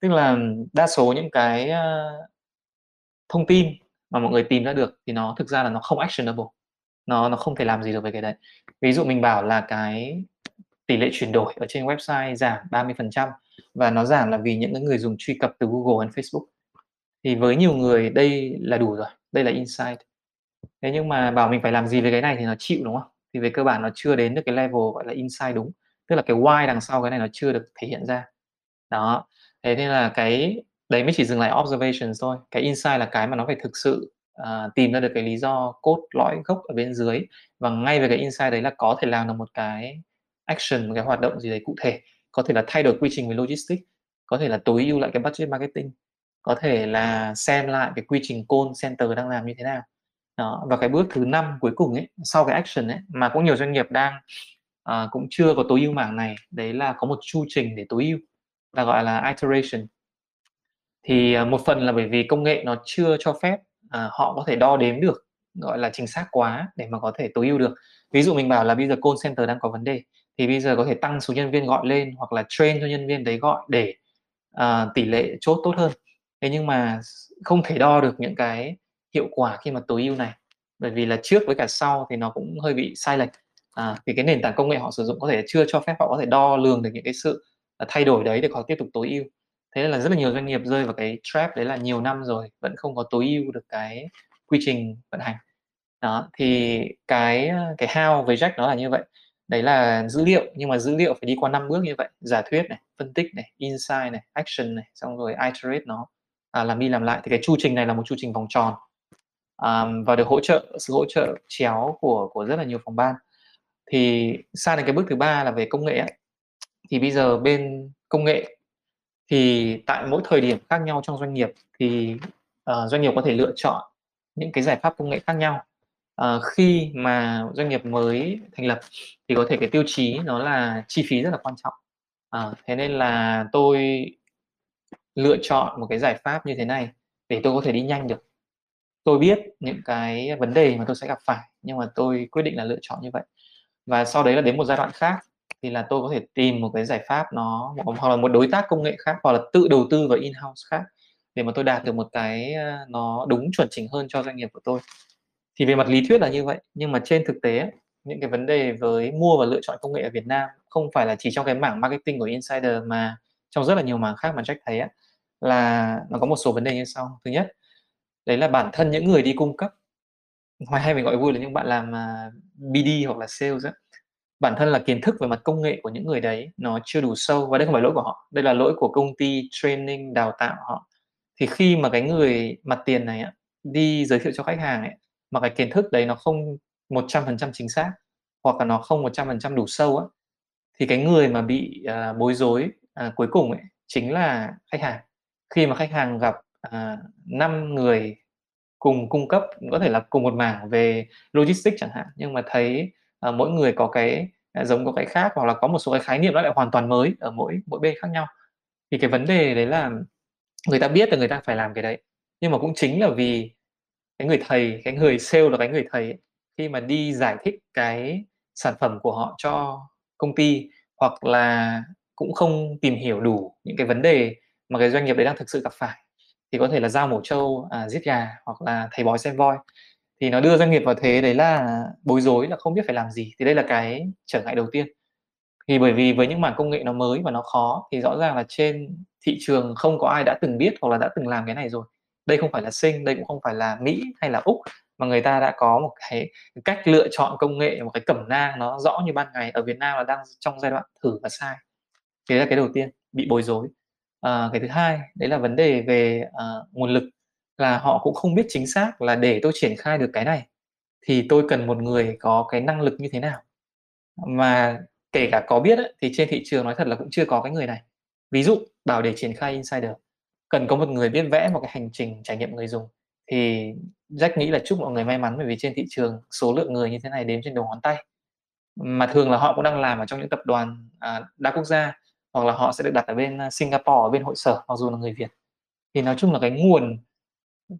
tức là đa số những cái uh, thông tin mà mọi người tìm ra được thì nó thực ra là nó không actionable nó nó không thể làm gì được với cái đấy. Ví dụ mình bảo là cái tỷ lệ chuyển đổi ở trên website giảm 30% và nó giảm là vì những người dùng truy cập từ Google hay Facebook. Thì với nhiều người đây là đủ rồi, đây là insight. Thế nhưng mà bảo mình phải làm gì về cái này thì nó chịu, đúng không? Thì về cơ bản nó chưa đến được cái level gọi là insight đúng. Tức là cái why đằng sau cái này nó chưa được thể hiện ra. Đó. Thế nên là cái, đấy mới chỉ dừng lại observations thôi. Cái insight là cái mà nó phải thực sự À, tìm ra được cái lý do cốt lõi gốc ở bên dưới. Và ngay về cái insight đấy là có thể làm được một cái action một cái hoạt động gì đấy cụ thể. Có thể là thay đổi quy trình về logistics có thể là tối ưu lại cái budget marketing có thể là xem lại cái quy trình call center đang làm như thế nào. Đó và cái bước thứ năm cuối cùng ấy sau cái action ấy mà cũng nhiều doanh nghiệp đang uh, cũng chưa có tối ưu mảng này đấy là có một chu trình để tối ưu là gọi là iteration. Thì uh, một phần là bởi vì công nghệ nó chưa cho phép à, họ có thể đo đếm được gọi là chính xác quá để mà có thể tối ưu được. Ví dụ mình bảo là bây giờ call center đang có vấn đề thì bây giờ có thể tăng số nhân viên gọi lên hoặc là train cho nhân viên đấy gọi để uh, tỷ lệ chốt tốt hơn. Thế nhưng mà không thể đo được những cái hiệu quả khi mà tối ưu này bởi vì là trước với cả sau thì nó cũng hơi bị sai lệch. À, vì cái nền tảng công nghệ họ sử dụng có thể chưa cho phép họ có thể đo lường được những cái sự à, thay đổi đấy để họ tiếp tục tối ưu thế là rất là nhiều doanh nghiệp rơi vào cái trap đấy là nhiều năm rồi vẫn không có tối ưu được cái quy trình vận hành. Đó thì cái ờ, cái how với Jack nó là như vậy. Đấy là dữ liệu nhưng mà dữ liệu phải đi qua năm bước như vậy. Giả thuyết này phân tích này insight này action này xong rồi iterate nó. À, làm đi làm lại. Thì cái chu trình này là một chu trình vòng tròn um, và được hỗ trợ sự hỗ trợ chéo của của rất là nhiều phòng ban. Thì sang đến cái bước thứ ba là về công nghệ ấy. thì bây giờ bên công nghệ thì tại mỗi thời điểm khác nhau trong doanh nghiệp thì uh, doanh nghiệp có thể lựa chọn những cái giải pháp công nghệ khác nhau. Uh, khi mà doanh nghiệp mới thành lập thì có thể cái tiêu chí nó là chi phí rất là quan trọng. Uh, thế nên là tôi lựa chọn một cái giải pháp như thế này để tôi có thể đi nhanh được. Tôi biết những cái vấn đề mà tôi sẽ gặp phải nhưng mà tôi quyết định là lựa chọn như vậy. Và sau đấy là đến một giai đoạn khác thì là tôi có thể tìm một cái giải pháp nó hoặc là một đối tác công nghệ khác hoặc là tự đầu tư vào in-house khác để mà tôi đạt được một cái ờ, nó đúng chuẩn chỉnh hơn cho doanh nghiệp của tôi. Thì về mặt lý thuyết là như vậy nhưng mà trên thực tế những cái vấn đề với mua và lựa chọn công nghệ ở Việt Nam không phải là chỉ trong cái mảng marketing của insider mà trong rất là nhiều mảng khác mà Jack thấy á, là nó có một số vấn đề như sau. Thứ nhất đấy là bản thân những người đi cung cấp ngoài hay mình gọi vui là những bạn làm ờ, BD hoặc là sales á bản thân là kiến thức về mặt công nghệ của những người đấy nó chưa đủ sâu và đây không phải lỗi của họ đây là lỗi của công ty training đào tạo họ. Thì khi mà cái người mặt tiền này á, đi giới thiệu cho khách hàng ấy mà cái kiến thức đấy nó không 100% chính xác hoặc là nó không 100% đủ sâu á thì cái người mà bị à, bối rối à, cuối cùng ấy chính là khách hàng. Khi mà khách hàng gặp à, 5 người cùng cung cấp có thể là cùng một mảng về logistics chẳng hạn nhưng mà thấy à, mỗi người có cái à, giống có cái khác hoặc là có một số cái khái niệm nó lại hoàn toàn mới ở mỗi mỗi bên khác nhau. Thì cái vấn đề đấy là người ta biết là người ta phải làm cái đấy nhưng mà cũng chính là vì cái người thầy cái người sale là cái người thầy ấy, khi mà đi giải thích cái sản phẩm của họ cho công ty hoặc là cũng không tìm hiểu đủ những cái vấn đề mà cái doanh nghiệp đấy đang thực sự gặp phải thì có thể là giao mổ trâu à, giết gà hoặc là thầy bói xem voi thì nó đưa doanh nghiệp vào thế đấy là bối rối là không biết phải làm gì. Thì đây là cái trở ngại đầu tiên. Thì bởi vì với những mảng công nghệ nó mới và nó khó thì rõ ràng là trên thị trường không có ai đã từng biết hoặc là đã từng làm cái này rồi. Đây không phải là sinh đây cũng không phải là mỹ hay là úc mà người ta đã có một cái cách lựa chọn công nghệ một cái cẩm nang nó rõ như ban ngày ở việt nam là đang trong giai đoạn thử và sai. Thế là cái đầu tiên bị bối rối. À, cái thứ hai đấy là vấn đề về uh, nguồn lực là họ cũng không biết chính xác là để tôi triển khai được cái này thì tôi cần một người có cái năng lực như thế nào. Mà kể cả có biết ấy, thì trên thị trường nói thật là cũng chưa có cái người này. Ví dụ bảo để triển khai insider cần có một người biết vẽ một cái hành trình trải nghiệm người dùng thì Jack nghĩ là chúc mọi người may mắn bởi vì trên thị trường số lượng người như thế này đếm trên đầu ngón tay. Mà thường là họ cũng đang làm ở trong những tập đoàn à, đa quốc gia hoặc là họ sẽ được đặt ở bên à, Singapore ở bên hội sở mặc dù là người Việt. Thì nói chung là cái nguồn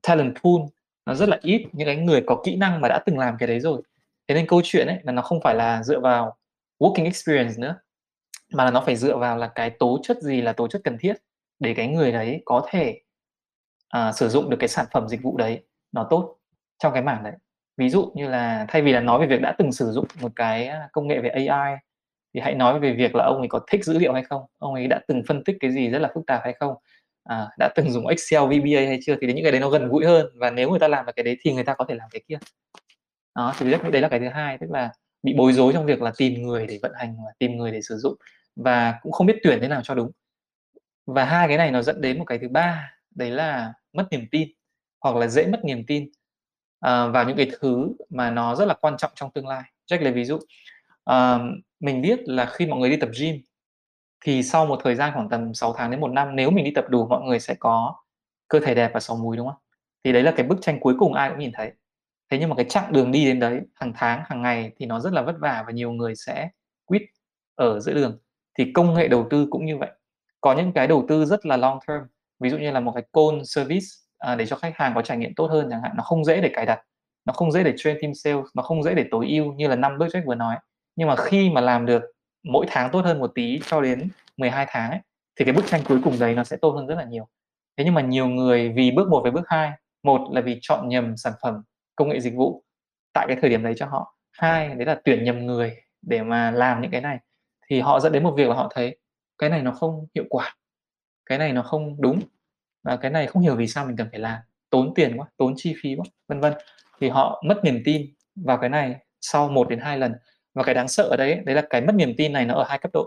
talent pool nó rất là ít những cái người có kỹ năng mà đã từng làm cái đấy rồi. Thế nên câu chuyện ấy là nó không phải là dựa vào working experience nữa mà là nó phải dựa vào là cái tố chất gì là tố chất cần thiết để cái người đấy có thể uh, sử dụng được cái sản phẩm dịch vụ đấy nó tốt trong cái mảng đấy. Ví dụ như là thay vì là nói về việc đã từng sử dụng một cái à, công nghệ về AI thì hãy nói về việc là ông ấy có thích dữ liệu hay không? Ông ấy đã từng phân tích cái gì rất là phức tạp hay không? À, đã từng dùng Excel VBA hay chưa? Thì những cái đấy nó gần gũi hơn và nếu người ta làm được cái đấy thì người ta có thể làm cái kia. Đó thì đấy là cái thứ hai tức là bị bối rối trong việc là tìm người để vận hành và tìm người để sử dụng và cũng không biết tuyển thế nào cho đúng. Và hai cái này nó dẫn đến một cái thứ ba đấy là mất niềm tin hoặc là dễ mất niềm tin uh, vào những cái thứ mà nó rất là quan trọng trong tương lai. Jack lấy ví dụ uh, mình biết là khi mọi người đi tập gym thì sau một thời gian khoảng tầm 6 tháng đến một năm nếu mình đi tập đủ mọi người sẽ có cơ thể đẹp và sống múi đúng không? Thì đấy là cái bức tranh cuối cùng ai cũng nhìn thấy. Thế nhưng mà cái chặng đường đi đến đấy hàng tháng hàng ngày thì nó rất là vất vả và nhiều người sẽ quit ở giữa đường. Thì công nghệ đầu tư cũng như vậy. Có những cái đầu tư rất là long term ví dụ như là một cái call service à, để cho khách hàng có trải nghiệm tốt hơn chẳng hạn nó không dễ để cài đặt nó không dễ để train team sales nó không dễ để tối ưu như là năm bước Jack vừa nói. Nhưng mà khi mà làm được mỗi tháng tốt hơn một tí cho đến 12 tháng ấy, thì cái bức tranh cuối cùng đấy nó sẽ tốt hơn rất là nhiều. Thế nhưng mà nhiều người vì bước một với bước hai một là vì chọn nhầm sản phẩm công nghệ dịch vụ tại cái thời điểm đấy cho họ hai đấy là tuyển nhầm người để mà làm những cái này thì họ dẫn đến một việc là họ thấy cái này nó không hiệu quả cái này nó không đúng và cái này không hiểu vì sao mình cần phải làm tốn tiền quá tốn chi phí quá vân vân. Thì họ mất niềm tin vào cái này sau một đến hai lần và cái đáng sợ ở đấy đấy là cái mất niềm tin này nó ở hai cấp độ.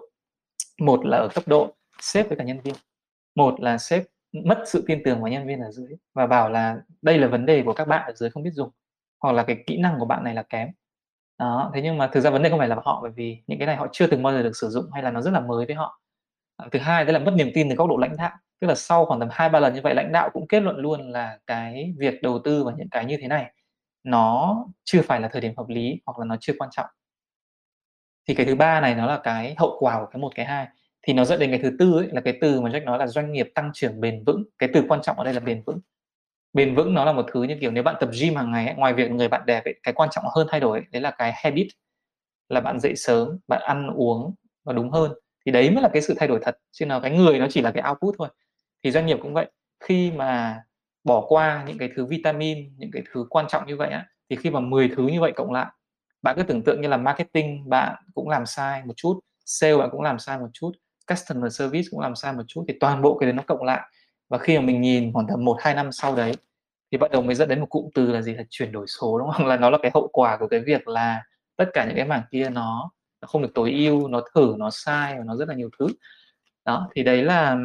Một là ở cấp độ sếp với cả nhân viên. Một là sếp mất sự tin tưởng vào nhân viên ở dưới và bảo là đây là vấn đề của các bạn ở dưới không biết dùng, hoặc là cái kỹ năng của bạn này là kém. Đó, thế nhưng mà thực ra vấn đề không phải là họ, bởi vì những cái này họ chưa từng bao giờ được sử dụng hay là nó rất là mới với họ. Ờ, thứ hai, đấy là mất niềm tin từ góc độ lãnh đạo. Tức là sau khoảng tầm hai, ba lần như vậy, lãnh đạo cũng kết luận luôn là cái việc đầu tư vào những cái như thế này, nó chưa phải là thời điểm hợp lý hoặc là nó chưa quan trọng thì cái thứ ba này nó là cái hậu quả của cái một cái hai. Thì nó dẫn đến cái thứ tư ấy, là cái từ mà Jack nói là doanh nghiệp tăng trưởng bền vững. Cái từ quan trọng ở đây là bền vững. Bền vững nó là một thứ như kiểu nếu bạn tập gym hàng ngày ấy, ngoài việc người bạn đẹp ấy, cái quan trọng hơn thay đổi ấy, đấy là cái habit. Là bạn dậy sớm bạn ăn uống và đúng hơn. Thì đấy mới là cái sự thay đổi thật chứ nào cái người nó chỉ là cái output thôi. Thì doanh nghiệp cũng vậy. Khi mà bỏ qua những cái thứ vitamin những cái thứ quan trọng như vậy á thì khi mà 10 thứ như vậy cộng lại bạn cứ tưởng tượng như là marketing bạn cũng làm sai một chút sale bạn cũng làm sai một chút customer service cũng làm sai một chút thì toàn bộ cái đấy nó cộng lại. Và khi mà mình nhìn khoảng tầm một hai năm sau đấy thì bắt đầu mới dẫn đến một cụm từ là gì? Là chuyển đổi số đúng không? Là nó là cái hậu quả của cái việc là tất cả những cái mảng kia nó, nó không được tối ưu nó thử nó sai và nó rất là nhiều thứ. Đó thì đấy là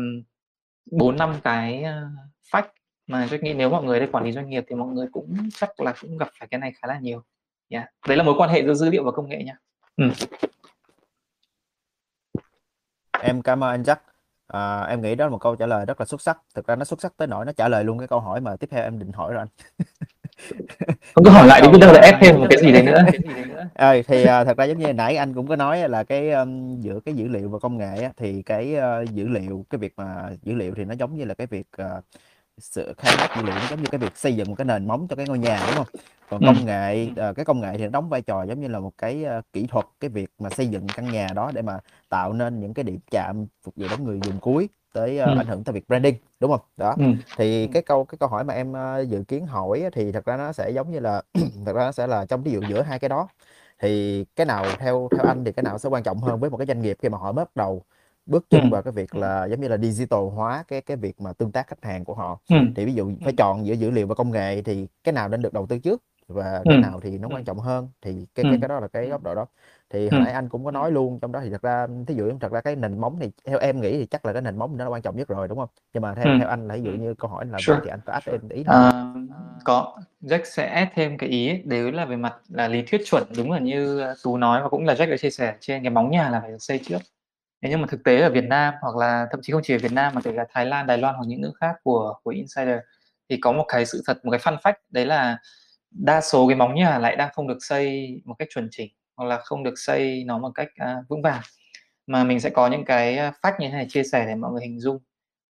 bốn năm cái ờ, fact mà tôi nghĩ nếu mọi người đây quản lý doanh nghiệp thì mọi người cũng chắc là cũng gặp phải cái này khá là nhiều yeah. đấy là mối quan hệ giữa dữ liệu và công nghệ nha. Ừ. em cảm ơn anh Jack. À, em nghĩ đó là một câu trả lời rất là xuất sắc. Thực ra nó xuất sắc tới nỗi nó trả lời luôn cái câu hỏi mà tiếp theo em định hỏi rồi anh. Không có hỏi lại đi biết đâu là ép thêm một cái gì đấy nữa. À, thì uh, thật ra giống như nãy anh cũng có nói là cái um, giữa cái dữ liệu và công nghệ á, thì cái uh, dữ liệu cái việc mà dữ liệu thì nó giống như là cái việc uh, sự khai thác dữ liệu giống như cái việc xây dựng một cái nền móng cho cái ngôi nhà đúng không? Còn công nghệ uh, cái công nghệ thì nó đóng vai trò giống như là một cái uh, kỹ thuật cái việc mà xây dựng căn nhà đó để mà tạo nên những cái điểm chạm phục vụ đến người dùng cuối tới uh, ừ. ảnh hưởng tới việc branding đúng không? Đó ừ. thì cái câu cái câu hỏi mà em uh, dự kiến hỏi thì thật ra nó sẽ giống như là thật ra nó sẽ là trong ví dụ giữa hai cái đó. Thì cái nào theo theo anh thì cái nào sẽ quan trọng hơn với một cái doanh nghiệp khi mà họ bắt đầu bước chân ừ. vào cái việc là giống như là digital hóa cái cái việc mà tương tác khách hàng của họ. Ừ. thì ví dụ phải chọn giữa dữ liệu và công nghệ thì cái nào nên được đầu tư trước và cái nào thì nó quan trọng hơn. Thì cái cái cái đó là cái góc độ đó. Thì hồi nãy anh cũng có nói luôn trong đó thì thật ra thí dụ thật ra cái nền móng thì theo em nghĩ thì chắc là cái nền móng nó là quan trọng nhất rồi đúng không? Nhưng mà theo theo anh là ví dụ như câu hỏi là sure. thì anh có thêm ý nào à, có. Jack sẽ thêm cái ý ấy, đấy là về mặt là lý thuyết chuẩn đúng là như tú nói và cũng là Jack đã chia sẻ trên cái móng nhà là phải xây trước thế nhưng mà thực tế ở Việt Nam hoặc là thậm chí không chỉ ở Việt Nam mà kể cả Thái Lan, Đài Loan hoặc những nước khác của của insider thì có một cái sự thật một cái fun fact đấy là đa số cái móng nhà lại đang không được xây một cách chuẩn chỉnh hoặc là không được xây nó một cách uh, vững vàng. Mà mình sẽ có những cái à, fact như thế này chia sẻ để mọi người hình dung.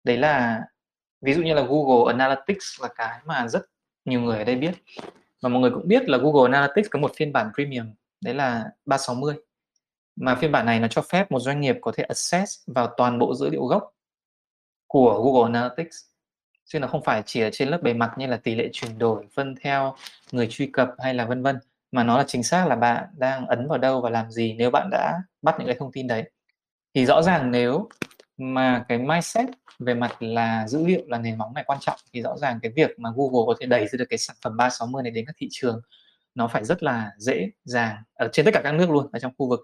Đấy là ví dụ như là Google Analytics là cái mà rất nhiều người ở đây biết. Và mọi người cũng biết là Google Analytics có một phiên bản premium đấy là 360 mà phiên bản này nó cho phép một doanh nghiệp có thể access vào toàn bộ dữ liệu gốc của Google Analytics. Chứ nó không phải chỉ ở trên lớp bề mặt như là tỷ lệ chuyển đổi, phân theo người truy cập hay là vân vân, mà nó là chính xác là bạn đang ấn vào đâu và làm gì nếu bạn đã bắt những cái thông tin đấy. Thì rõ ràng nếu mà cái mindset về mặt là dữ liệu là nền móng này quan trọng, thì rõ ràng cái việc mà Google có thể đẩy ra được cái sản phẩm 360 này đến các thị trường, nó phải rất là dễ dàng ở trên tất cả các nước luôn, ở trong khu vực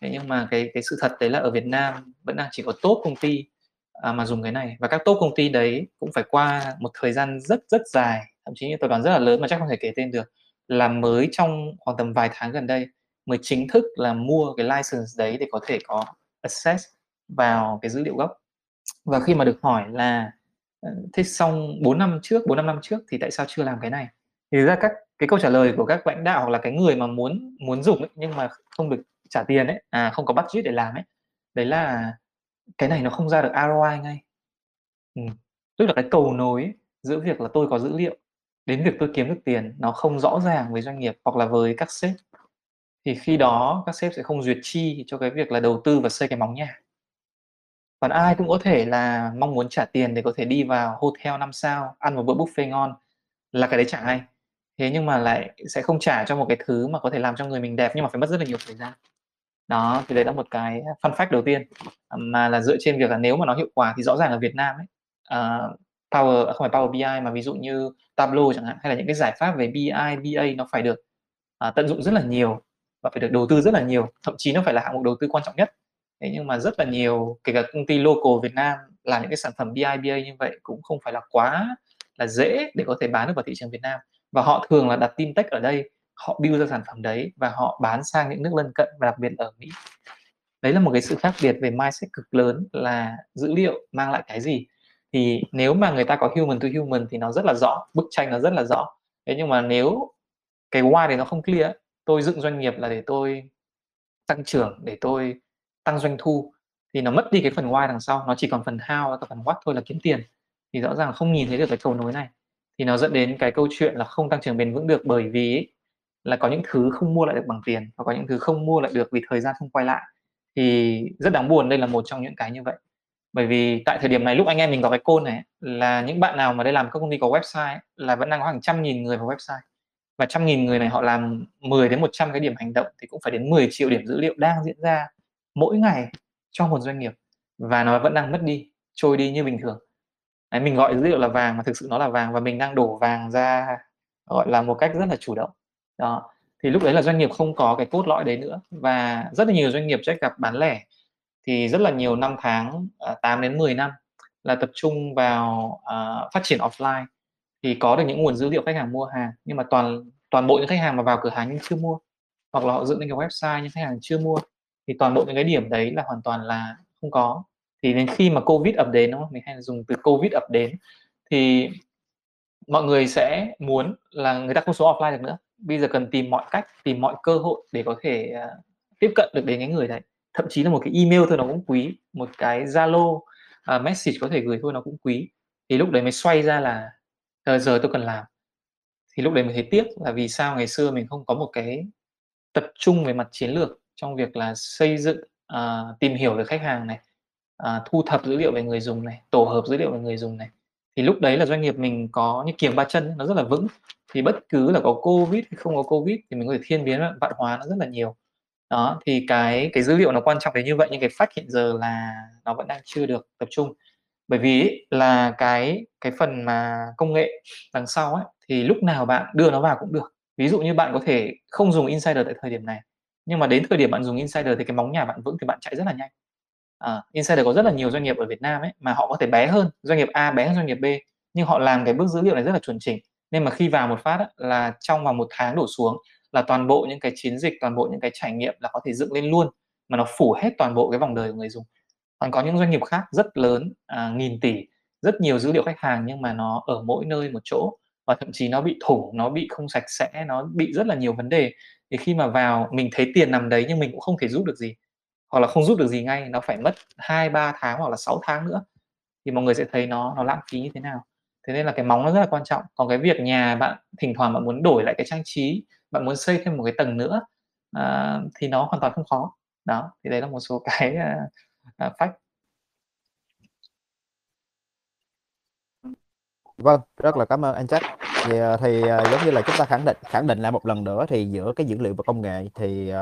thế nhưng mà cái cái sự thật đấy là ở Việt Nam vẫn đang chỉ có top công ty à, mà dùng cái này. Và các top công ty đấy cũng phải qua một thời gian rất rất dài thậm chí như tập đoàn rất là lớn mà chắc không thể kể tên được là mới trong khoảng tầm vài tháng gần đây mới chính thức là mua cái license đấy để có thể có access vào cái dữ liệu gốc. Và khi mà được hỏi là ờ, thế xong 4 năm trước 4 năm năm trước thì tại sao chưa làm cái này? Thì ra các cái câu trả lời của các lãnh đạo hoặc là cái người mà muốn muốn dùng ấy, nhưng mà không được trả tiền ấy à không có budget để làm ấy, đấy là cái này nó không ra được ROI ngay. Ừ. tức là cái cầu nối giữa việc là tôi có dữ liệu đến việc tôi kiếm được tiền nó không rõ ràng với doanh nghiệp hoặc là với các sếp. Thì khi đó các sếp sẽ không duyệt chi cho cái việc là đầu tư và xây cái móng nhà. Còn ai cũng có thể là mong muốn trả tiền để có thể đi vào hotel 5 sao, ăn một bữa buffet ngon là cái đấy chẳng ai thế nhưng mà lại sẽ không trả cho một cái thứ mà có thể làm cho người mình đẹp nhưng mà phải mất rất là nhiều thời gian đó thì đấy là một cái fun fact đầu tiên. Mà là dựa trên việc là nếu mà nó hiệu quả thì rõ ràng ở Việt Nam ấy uh, Power à, không phải Power BI mà ví dụ như Tableau chẳng hạn hay là những cái giải pháp về BI BA nó phải được uh, tận dụng rất là nhiều và phải được đầu tư rất là nhiều. Thậm chí nó phải là hạng mục đầu tư quan trọng nhất. Thế nhưng mà rất là nhiều kể cả công ty local Việt Nam làm những cái sản phẩm BI BA như vậy cũng không phải là quá là dễ để có thể bán được vào thị trường Việt Nam. Và họ thường là đặt team tech ở đây họ build ra sản phẩm đấy và họ bán sang những nước lân cận và đặc biệt ở Mỹ. Đấy là một cái sự khác biệt về mindset cực lớn là dữ liệu mang lại cái gì. Thì nếu mà người ta có human to human thì nó rất là rõ, bức tranh nó rất là rõ. Thế nhưng mà nếu cái why thì nó không clear, tôi dựng doanh nghiệp là để tôi tăng trưởng, để tôi tăng doanh thu, thì nó mất đi cái phần why đằng sau. Nó chỉ còn phần how và phần what thôi là kiếm tiền. Thì rõ ràng không nhìn thấy được cái cầu nối này. Thì nó dẫn đến cái câu chuyện là không tăng trưởng bền vững được bởi vì là có những thứ không mua lại được bằng tiền và có những thứ không mua lại được vì thời gian không quay lại thì rất đáng buồn đây là một trong những cái như vậy. Bởi vì tại thời điểm này lúc anh em mình có cái côn này là những bạn nào mà đây làm các công ty có website là vẫn đang có hàng trăm nghìn người vào website. Và trăm nghìn người này họ làm 10 đến 100 cái điểm hành động thì cũng phải đến 10 triệu điểm dữ liệu đang diễn ra mỗi ngày cho một doanh nghiệp. Và nó vẫn đang mất đi trôi đi như bình thường. Đấy, mình gọi dữ liệu là vàng mà thực sự nó là vàng và mình đang đổ vàng ra gọi là một cách rất là chủ động đó. Thì lúc đấy là doanh nghiệp không có cái cốt lõi đấy nữa và rất là nhiều doanh nghiệp chắc gặp bán lẻ. Thì rất là nhiều năm tháng ờ, 8 đến 10 năm là tập trung vào uh, phát triển offline. Thì có được những nguồn dữ liệu khách hàng mua hàng nhưng mà toàn toàn bộ những khách hàng mà vào cửa hàng nhưng chưa mua hoặc là họ dựng lên cái website nhưng khách hàng chưa mua thì toàn bộ những cái điểm đấy là hoàn toàn là không có. Thì đến khi mà covid ập đến đúng không? Mình hay dùng từ covid ập đến thì mọi người sẽ muốn là người ta không số offline được nữa bây giờ cần tìm mọi cách tìm mọi cơ hội để có thể uh, tiếp cận được đến cái người đấy thậm chí là một cái email thôi nó cũng quý một cái zalo uh, message có thể gửi thôi nó cũng quý. Thì lúc đấy mới xoay ra là giờ giờ tôi cần làm. Thì lúc đấy mình thấy tiếc là vì sao ngày xưa mình không có một cái tập trung về mặt chiến lược trong việc là xây dựng uh, tìm hiểu về khách hàng này uh, thu thập dữ liệu về người dùng này tổ hợp dữ liệu về người dùng này thì lúc đấy là doanh nghiệp mình có như kiềm ba chân nó rất là vững. Thì bất cứ là có covid hay không có covid thì mình có thể thiên biến vạn hóa nó rất là nhiều. Đó, thì cái cái dữ liệu nó quan trọng đến như vậy, nhưng cái phát hiện giờ là nó vẫn đang chưa được tập trung. Bởi vì là cái cái phần mà công nghệ đằng sau ấy, thì lúc nào bạn đưa nó vào cũng được. Ví dụ như bạn có thể không dùng insider tại thời điểm này, nhưng mà đến thời điểm bạn dùng insider thì cái móng nhà bạn vững thì bạn chạy rất là nhanh à, insider có rất là nhiều doanh nghiệp ở Việt Nam ấy mà họ có thể bé hơn doanh nghiệp A bé hơn doanh nghiệp B nhưng họ làm cái bước dữ liệu này rất là chuẩn chỉnh. Nên mà khi vào một phát á, là trong vòng một tháng đổ xuống là toàn bộ những cái chiến dịch toàn bộ những cái trải nghiệm là có thể dựng lên luôn mà nó phủ hết toàn bộ cái vòng đời của người dùng. Còn có những doanh nghiệp khác rất lớn à, nghìn tỷ rất nhiều dữ liệu khách hàng nhưng mà nó ở mỗi nơi một chỗ và thậm chí nó bị thủng nó bị không sạch sẽ nó bị rất là nhiều vấn đề. Thì khi mà vào mình thấy tiền nằm đấy nhưng mình cũng không thể giúp được gì hoặc là không giúp được gì ngay nó phải mất hai ba tháng hoặc là 6 tháng nữa thì mọi người sẽ thấy nó nó lãng phí như thế nào. Thế nên là cái móng nó rất là quan trọng. Còn cái việc nhà bạn thỉnh thoảng bạn muốn đổi lại cái trang trí bạn muốn xây thêm một cái tầng nữa à, thì nó hoàn toàn không khó. Đó thì đấy là một số cái uh, uh, fact. Vâng, rất là cảm ơn anh Jack. Thì, à, thì giống như là chúng ta khẳng định khẳng định lại một lần nữa thì giữa cái dữ liệu và công nghệ thì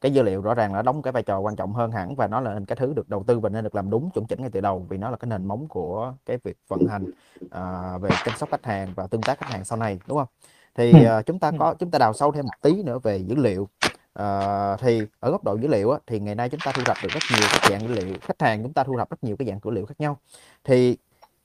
cái dữ liệu rõ ràng là đóng cái vai trò quan trọng hơn hẳn và nó là cái thứ được đầu tư và nên được làm đúng chuẩn chỉnh ngay từ đầu vì nó là cái nền móng của cái việc vận hành à, về chăm sóc khách hàng và tương tác khách hàng sau này đúng không? Thì ừ. à, chúng ta có chúng ta đào sâu thêm một tí nữa về dữ liệu. À, thì ở góc độ dữ liệu á, thì ngày nay chúng ta thu thập được rất nhiều các dạng dữ liệu khách hàng chúng ta thu thập rất nhiều cái dạng dữ liệu khác nhau thì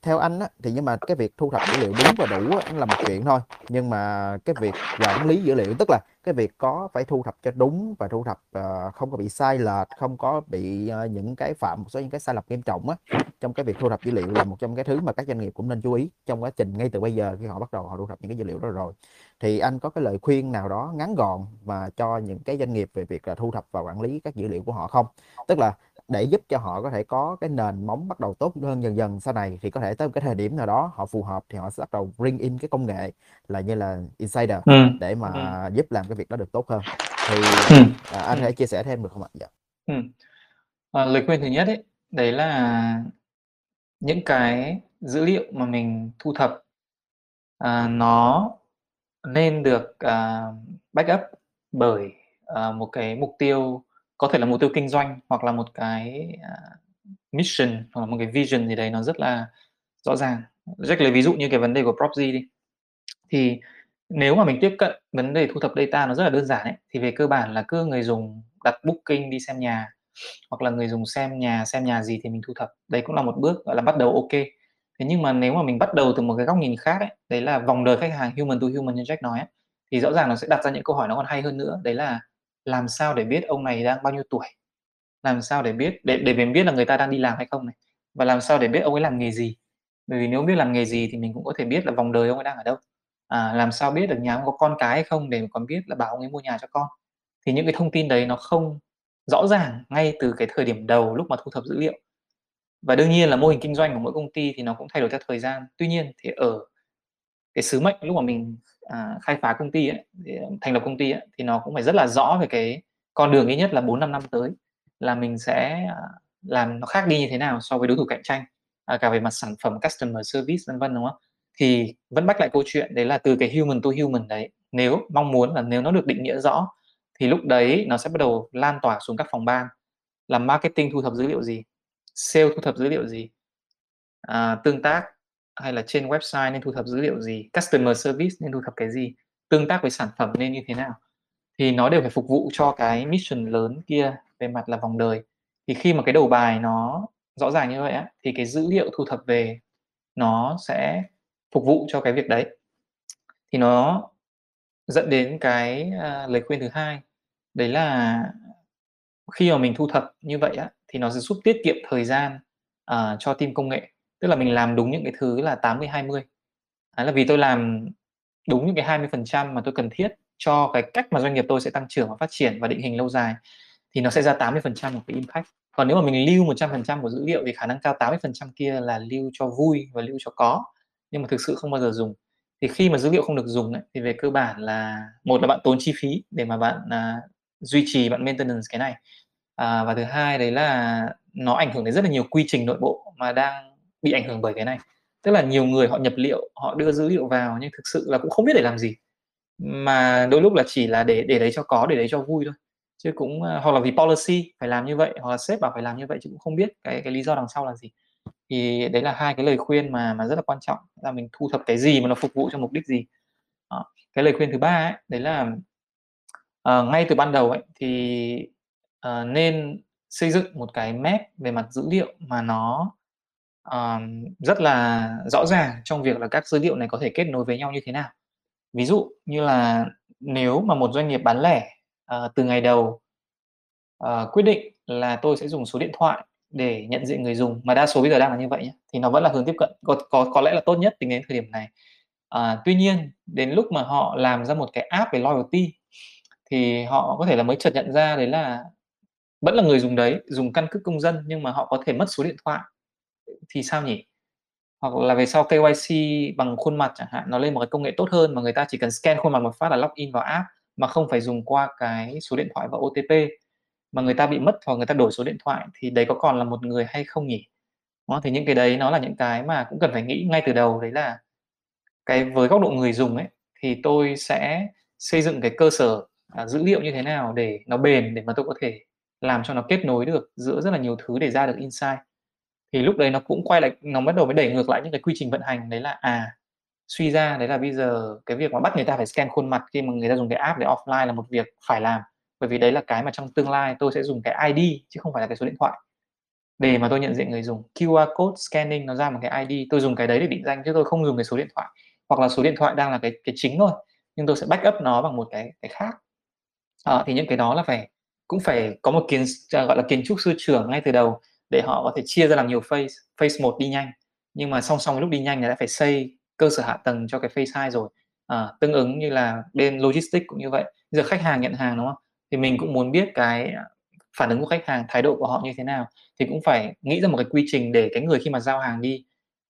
theo anh á, thì nhưng mà cái việc thu thập dữ liệu đúng và đủ á, là một chuyện thôi. Nhưng mà cái việc quản lý dữ liệu tức là cái việc có phải thu thập cho đúng và thu thập uh, không có bị sai lệch không có bị uh, những cái phạm một số những cái sai lầm nghiêm trọng á trong cái việc thu thập dữ liệu là một trong cái thứ mà các doanh nghiệp cũng nên chú ý trong quá trình ngay từ bây giờ khi họ bắt đầu họ thu thập những cái dữ liệu đó rồi. Thì anh có cái lời khuyên nào đó ngắn gọn và cho những cái doanh nghiệp về việc là thu thập và quản lý các dữ liệu của họ không? Tức là để giúp cho họ có thể có cái nền móng bắt đầu tốt hơn dần dần sau này thì có thể tới một cái thời điểm nào đó họ phù hợp thì họ sẽ bắt đầu bring in cái công nghệ là như là insider ừ. để mà ừ. giúp làm cái việc đó được tốt hơn thì ừ. à, anh ừ. hãy chia sẻ thêm được không ạ? Dạ. Ừ. À, lời khuyên thứ nhất ấy đấy là những cái dữ liệu mà mình thu thập à, nó nên được à, backup bởi à, một cái mục tiêu có thể là mục tiêu kinh doanh hoặc là một cái uh, mission hoặc là một cái vision gì đấy nó rất là rõ ràng. Jack lấy ví dụ như cái vấn đề của Propz đi. Thì nếu mà mình tiếp cận vấn đề thu thập data nó rất là đơn giản ấy thì về cơ bản là cứ người dùng đặt booking đi xem nhà hoặc là người dùng xem nhà xem nhà gì thì mình thu thập. Đấy cũng là một bước gọi là bắt đầu ok. Thế nhưng mà nếu mà mình bắt đầu từ một cái góc nhìn khác ấy đấy là vòng đời khách hàng human to human như Jack nói ấy, thì rõ ràng nó sẽ đặt ra những câu hỏi nó còn hay hơn nữa. Đấy là làm sao để biết ông này đang bao nhiêu tuổi? Làm sao để biết để để mình biết là người ta đang đi làm hay không này? Và làm sao để biết ông ấy làm nghề gì? Bởi vì nếu biết làm nghề gì thì mình cũng có thể biết là vòng đời ông ấy đang ở đâu. À, làm sao biết được nhà ông có con cái hay không để còn biết là bảo ông ấy mua nhà cho con? Thì những cái thông tin đấy nó không rõ ràng ngay từ cái thời điểm đầu lúc mà thu thập dữ liệu. Và đương nhiên là mô hình kinh doanh của mỗi công ty thì nó cũng thay đổi theo thời gian. Tuy nhiên thì ở cái sứ mệnh lúc mà mình à, khai phá công ty ấy, thành lập công ty ấy, thì nó cũng phải rất là rõ về cái con đường ít nhất là 4 5 năm tới là mình sẽ à, làm nó khác đi như thế nào so với đối thủ cạnh tranh à, cả về mặt sản phẩm customer service vân vân đúng không? Thì vẫn bắt lại câu chuyện đấy là từ cái human to human đấy nếu mong muốn là nếu nó được định nghĩa rõ thì lúc đấy nó sẽ bắt đầu lan tỏa xuống các phòng ban làm marketing thu thập dữ liệu gì sale thu thập dữ liệu gì à, tương tác hay là trên website nên thu thập dữ liệu gì? Customer service nên thu thập cái gì? Tương tác với sản phẩm nên như thế nào? Thì nó đều phải phục vụ cho cái mission lớn kia về mặt là vòng đời. Thì khi mà cái đầu bài nó rõ ràng như vậy á thì cái dữ liệu thu thập về nó sẽ phục vụ cho cái việc đấy. Thì nó dẫn đến cái uh, lời khuyên thứ hai. Đấy là khi mà mình thu thập như vậy á thì nó sẽ giúp tiết kiệm thời gian uh, cho team công nghệ tức là mình làm đúng những cái thứ là 80 20 đấy là vì tôi làm đúng những cái 20% mà tôi cần thiết cho cái cách mà doanh nghiệp tôi sẽ tăng trưởng và phát triển và định hình lâu dài thì nó sẽ ra 80% một cái impact. Còn nếu mà mình lưu 100% của dữ liệu thì khả năng cao 80% kia là lưu cho vui và lưu cho có nhưng mà thực sự không bao giờ dùng. Thì khi mà dữ liệu không được dùng ấy, thì về cơ bản là một là bạn tốn chi phí để mà bạn à, duy trì bạn maintenance cái này. À, và thứ hai đấy là nó ảnh hưởng đến rất là nhiều quy trình nội bộ mà đang bị ảnh hưởng bởi cái này. Tức là nhiều người họ nhập liệu họ đưa dữ liệu vào nhưng thực sự là cũng không biết để làm gì. Mà đôi lúc là chỉ là để để đấy cho có để đấy cho vui thôi. Chứ cũng ờ, hoặc là vì policy phải làm như vậy hoặc là sếp bảo phải làm như vậy chứ cũng không biết cái cái lý do đằng sau là gì. Thì đấy là hai cái lời khuyên mà mà rất là quan trọng. Là mình thu thập cái gì mà nó phục vụ cho mục đích gì. Đó. cái lời khuyên thứ ba ấy, đấy là uh, ngay từ ban đầu ấy thì uh, nên xây dựng một cái map về mặt dữ liệu mà nó uh, rất là rõ ràng trong việc là các dữ liệu này có thể kết nối với nhau như thế nào ví dụ như là nếu mà một doanh nghiệp bán lẻ uh, từ ngày đầu uh, quyết định là tôi sẽ dùng số điện thoại để nhận diện người dùng mà đa số bây giờ đang là như vậy nhé. thì nó vẫn là hướng tiếp cận có có có lẽ là tốt nhất tính đến thời điểm này à, tuy nhiên đến lúc mà họ làm ra một cái app về loyalty thì họ có thể là mới chợt nhận ra đấy là vẫn là người dùng đấy dùng căn cước công dân nhưng mà họ có thể mất số điện thoại thì sao nhỉ? Hoặc là về sau KYC bằng khuôn mặt chẳng hạn nó lên một cái công nghệ tốt hơn mà người ta chỉ cần scan khuôn mặt một phát là login vào app mà không phải dùng qua cái số điện thoại và OTP mà người ta bị mất hoặc người ta đổi số điện thoại thì đấy có còn là một người hay không nhỉ? Đó, thì những cái đấy nó là những cái mà cũng cần phải nghĩ ngay từ đầu đấy là cái với góc độ người dùng ấy thì tôi sẽ xây dựng cái cơ sở à, dữ liệu như thế nào để nó bền để mà tôi có thể làm cho nó kết nối được giữa rất là nhiều thứ để ra được insight thì lúc đấy nó cũng quay lại nó bắt đầu mới đẩy ngược lại những cái quy trình vận hành. Đấy là à suy ra đấy là bây giờ cái việc mà bắt người ta phải scan khuôn mặt khi mà người ta dùng cái app để offline là một việc phải làm. Bởi vì đấy là cái mà trong tương lai tôi sẽ dùng cái ID chứ không phải là cái số điện thoại. Để mà tôi nhận diện người dùng. QR code scanning nó ra một cái ID tôi dùng cái đấy để định danh chứ tôi không dùng cái số điện thoại. Hoặc là số điện thoại đang là cái cái chính thôi nhưng tôi sẽ backup nó bằng một cái cái khác. À, thì những cái đó là phải cũng phải có một kiến gọi là kiến trúc sư trưởng ngay từ đầu để họ có thể chia ra làm nhiều phase phase một đi nhanh. Nhưng mà song song lúc đi nhanh thì đã phải xây cơ sở hạ tầng cho cái phase 2 rồi. À, tương ứng như là bên logistics cũng như vậy. Giờ khách hàng nhận hàng đúng không? Thì mình cũng muốn biết cái phản ứng của khách hàng thái độ của họ như thế nào. Thì cũng phải nghĩ ra một cái quy trình để cái người khi mà giao hàng đi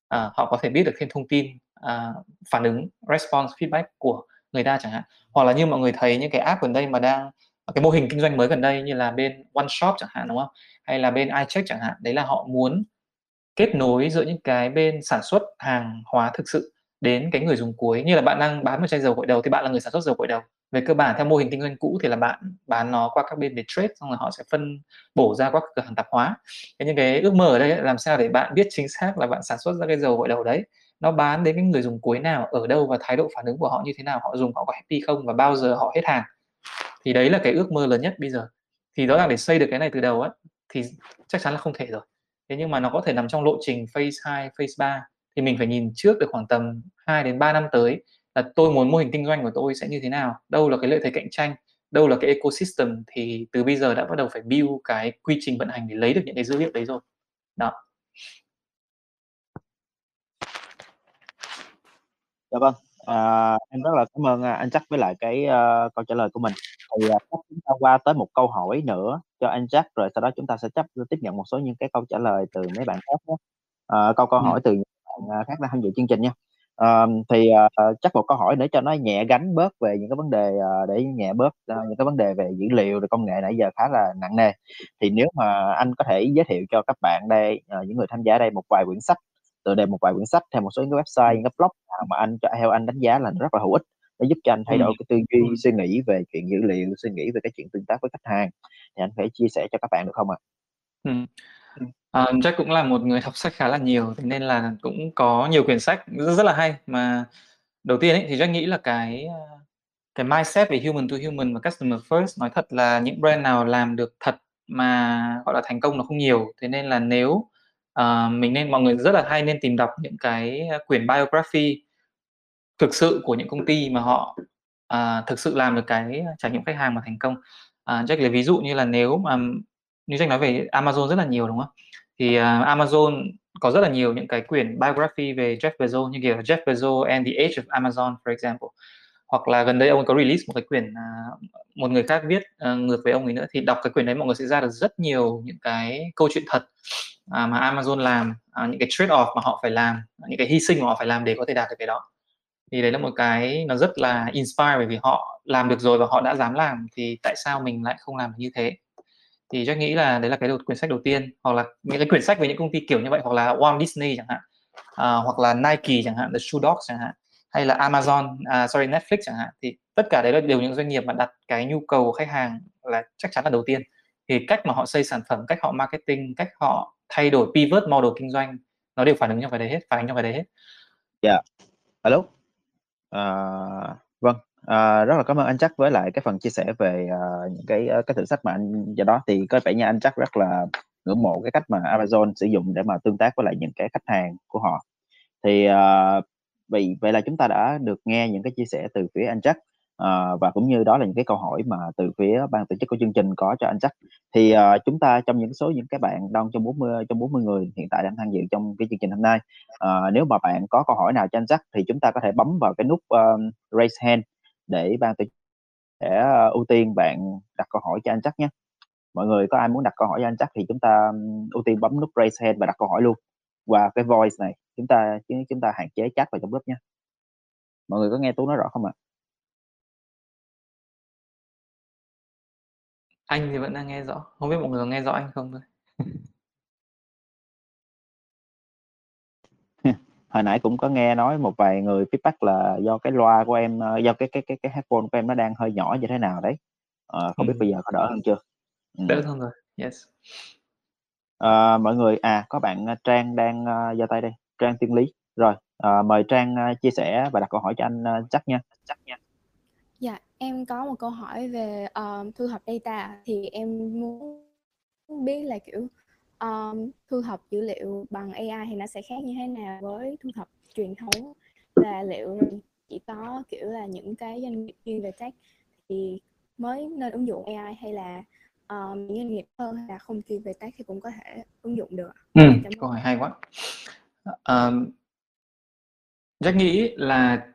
à, họ có thể biết được thêm thông tin à, phản ứng response feedback của người ta chẳng hạn. Hoặc là như mọi người thấy những cái app gần đây mà đang cái mô hình kinh doanh mới gần đây như là bên One Shop chẳng hạn đúng không? Hay là bên iCheck chẳng hạn đấy là họ muốn kết nối giữa những cái bên sản xuất hàng hóa thực sự đến cái người dùng cuối. Như là bạn đang bán một chai dầu gội đầu thì bạn là người sản xuất dầu gội đầu. Về cơ bản theo mô hình kinh doanh cũ thì là bạn bán nó qua các bên để trade xong rồi họ sẽ phân bổ ra các cửa hàng tạp hóa. Thế nhưng cái ước mơ ở đây ấy, làm sao để bạn biết chính xác là bạn sản xuất ra cái dầu gội đầu đấy nó bán đến cái người dùng cuối nào ở đâu và thái độ phản ứng của họ như thế nào họ dùng họ có happy không và bao giờ họ hết hàng. Thì đấy là cái ước mơ lớn nhất bây giờ. Thì rõ ràng để xây được cái này từ đầu ấy thì chắc chắn là không thể rồi. Thế nhưng mà nó có thể nằm trong lộ trình phase 2, phase 3 thì mình phải nhìn trước được khoảng tầm 2 đến 3 năm tới là tôi muốn mô hình kinh doanh của tôi sẽ như thế nào đâu là cái lợi thế cạnh tranh đâu là cái ecosystem thì từ bây giờ đã bắt đầu phải build cái quy trình vận hành để lấy được những cái dữ liệu đấy rồi. Đó. Dạ vâng. À, em rất là cảm ơn à, anh chắc với lại cái uh, câu trả lời của mình thì uh, chúng ta qua tới một câu hỏi nữa cho anh chắc rồi sau đó chúng ta sẽ chấp tiếp nhận một số những cái câu trả lời từ mấy bạn khác nhé. À, câu câu ừ. hỏi từ những bạn khác đang tham dự chương trình nha. À, thì uh, chắc một câu hỏi để cho nó nhẹ gánh bớt về những cái vấn đề uh, để nhẹ bớt uh, những cái vấn đề về dữ liệu và công nghệ nãy giờ khá là nặng nề. Thì nếu mà anh có thể giới thiệu cho các bạn đây uh, những người tham gia đây một vài quyển sách tựa đề một vài quyển sách theo một số những cái website những cái blog mà anh theo anh đánh giá là rất là hữu ích để giúp cho anh thay đổi cái tư duy suy nghĩ về chuyện dữ liệu suy nghĩ về cái chuyện tương tác với khách hàng. Thì anh phải chia sẻ cho các bạn được không ạ? À? À, Jack cũng là một người đọc sách khá là nhiều thế nên là cũng có nhiều quyển sách rất, rất là hay. Mà đầu tiên ấy, thì Jack nghĩ là cái cái mindset về human to human và customer first nói thật là những brand nào làm được thật mà gọi là thành công nó không nhiều. Thế nên là nếu uh, mình nên mọi người rất là hay nên tìm đọc những cái quyển biography thực sự của những công ty mà họ à, thực sự làm được cái ờ, trải nghiệm khách hàng mà thành công. À, Jack lấy ví dụ như là nếu mà như Jack nói về Amazon rất là nhiều đúng không? Thì uh, Amazon có rất là nhiều những cái quyển biography về Jeff Bezos như kiểu Jeff Bezos and the Age of Amazon for example. Hoặc là gần đây ông ấy có release một cái quyển uh, một người khác viết uh, ngược với ông ấy nữa thì đọc cái quyển đấy mọi người sẽ ra được rất nhiều những cái câu chuyện thật uh, mà Amazon làm uh, những cái trade off mà họ phải làm những cái hy sinh mà họ phải làm để có thể đạt được cái đó thì đấy là một cái nó rất là inspire bởi vì họ làm được rồi và họ đã dám làm thì tại sao mình lại không làm được như thế? Thì Jack nghĩ là đấy là cái đầu, quyển sách đầu tiên hoặc là những cái quyển sách về những công ty kiểu như vậy hoặc là Walt Disney chẳng hạn uh, hoặc là Nike chẳng hạn The Shoe Dogs chẳng hạn hay là Amazon uh, sorry Netflix chẳng hạn. Thì tất cả đấy là đều những doanh nghiệp mà đặt cái nhu cầu của khách hàng là chắc chắn là đầu tiên. Thì cách mà họ xây sản phẩm cách họ marketing cách họ thay đổi pivot model kinh doanh nó đều phản ứng trong cái đấy hết phản ứng trong cái đấy hết. Dạ. Yeah. alo? À, vâng. À, rất là cảm ơn anh chắc với lại cái phần chia sẻ về uh, những cái cái thử sách mà anh do đó. Thì có vẻ như anh chắc rất là ngưỡng mộ cái cách mà Amazon sử dụng để mà tương tác với lại những cái khách hàng của họ. Thì uh, vì vậy là chúng ta đã được nghe những cái chia sẻ từ phía anh chắc uh, và cũng như đó là những cái câu hỏi mà từ phía ban tổ chức của chương trình có cho anh Jack. Thì uh, chúng ta trong những số những cái bạn đang trong 40 trong 40 người hiện tại đang tham dự trong cái chương trình hôm nay uh, nếu mà bạn có câu hỏi nào cho anh Jack thì chúng ta có thể bấm vào cái nút uh, raise hand để ban tổ chức sẽ ưu tiên bạn đặt câu hỏi cho anh chắc nhé. Mọi người có ai muốn đặt câu hỏi cho anh chắc thì chúng ta ưu tiên bấm nút raise hand và đặt câu hỏi luôn. Qua cái voice này chúng ta chúng ta hạn chế chat vào trong group nhé. Mọi người có nghe tú nói rõ không ạ? Anh thì vẫn đang nghe rõ. Không biết mọi người có nghe rõ anh không thôi. Hồi nãy cũng có nghe nói một vài người feedback là do cái loa của em ờ, do cái cái cái cái headphone của em nó đang hơi nhỏ như thế nào đấy. À, không ừ. biết bây giờ có đỡ hơn chưa? Ừ. đỡ hơn rồi yes. À, mọi người à có bạn trang đang uh, giơ tay đây trang tiên lý. Rồi à, mời trang uh, chia sẻ và đặt câu hỏi cho anh uh, chắc nha chắc nha. Dạ, em có một câu hỏi về um, thu thập data thì em muốn biết là kiểu um, thu thập dữ liệu bằng AI thì nó sẽ khác như thế nào với thu thập truyền thống và liệu chỉ có kiểu là những cái doanh nghiệp chuyên về tech thì mới nên ứng dụng AI hay là um, những doanh nghiệp hơn hay là không chuyên về tech thì cũng có thể ứng dụng được. Ừ, câu hỏi hay quá. Um, Jack nghĩ là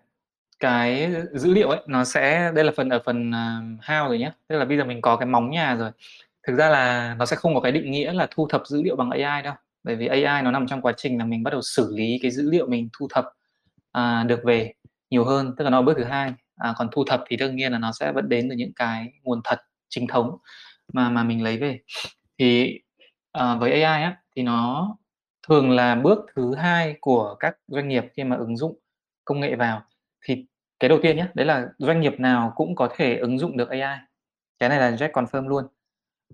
cái dữ liệu ấy nó sẽ đây là phần ở phần uh, how rồi nhé tức là bây giờ mình có cái móng nhà rồi. Thực ra là nó sẽ không có cái định nghĩa là thu thập dữ liệu bằng AI đâu. Bởi vì AI nó nằm trong quá trình là mình bắt đầu xử lý cái dữ liệu mình thu thập à, được về nhiều hơn. Tức là nó bước thứ hai. À, còn thu thập thì đương nhiên là nó sẽ vẫn đến từ những cái nguồn thật chính thống mà mà mình lấy về. Thì à, với AI á thì nó thường là bước thứ hai của các doanh nghiệp khi mà ứng dụng công nghệ vào. Thì cái đầu tiên nhé đấy là doanh nghiệp nào cũng có thể ứng dụng được AI cái này là Jack confirm luôn.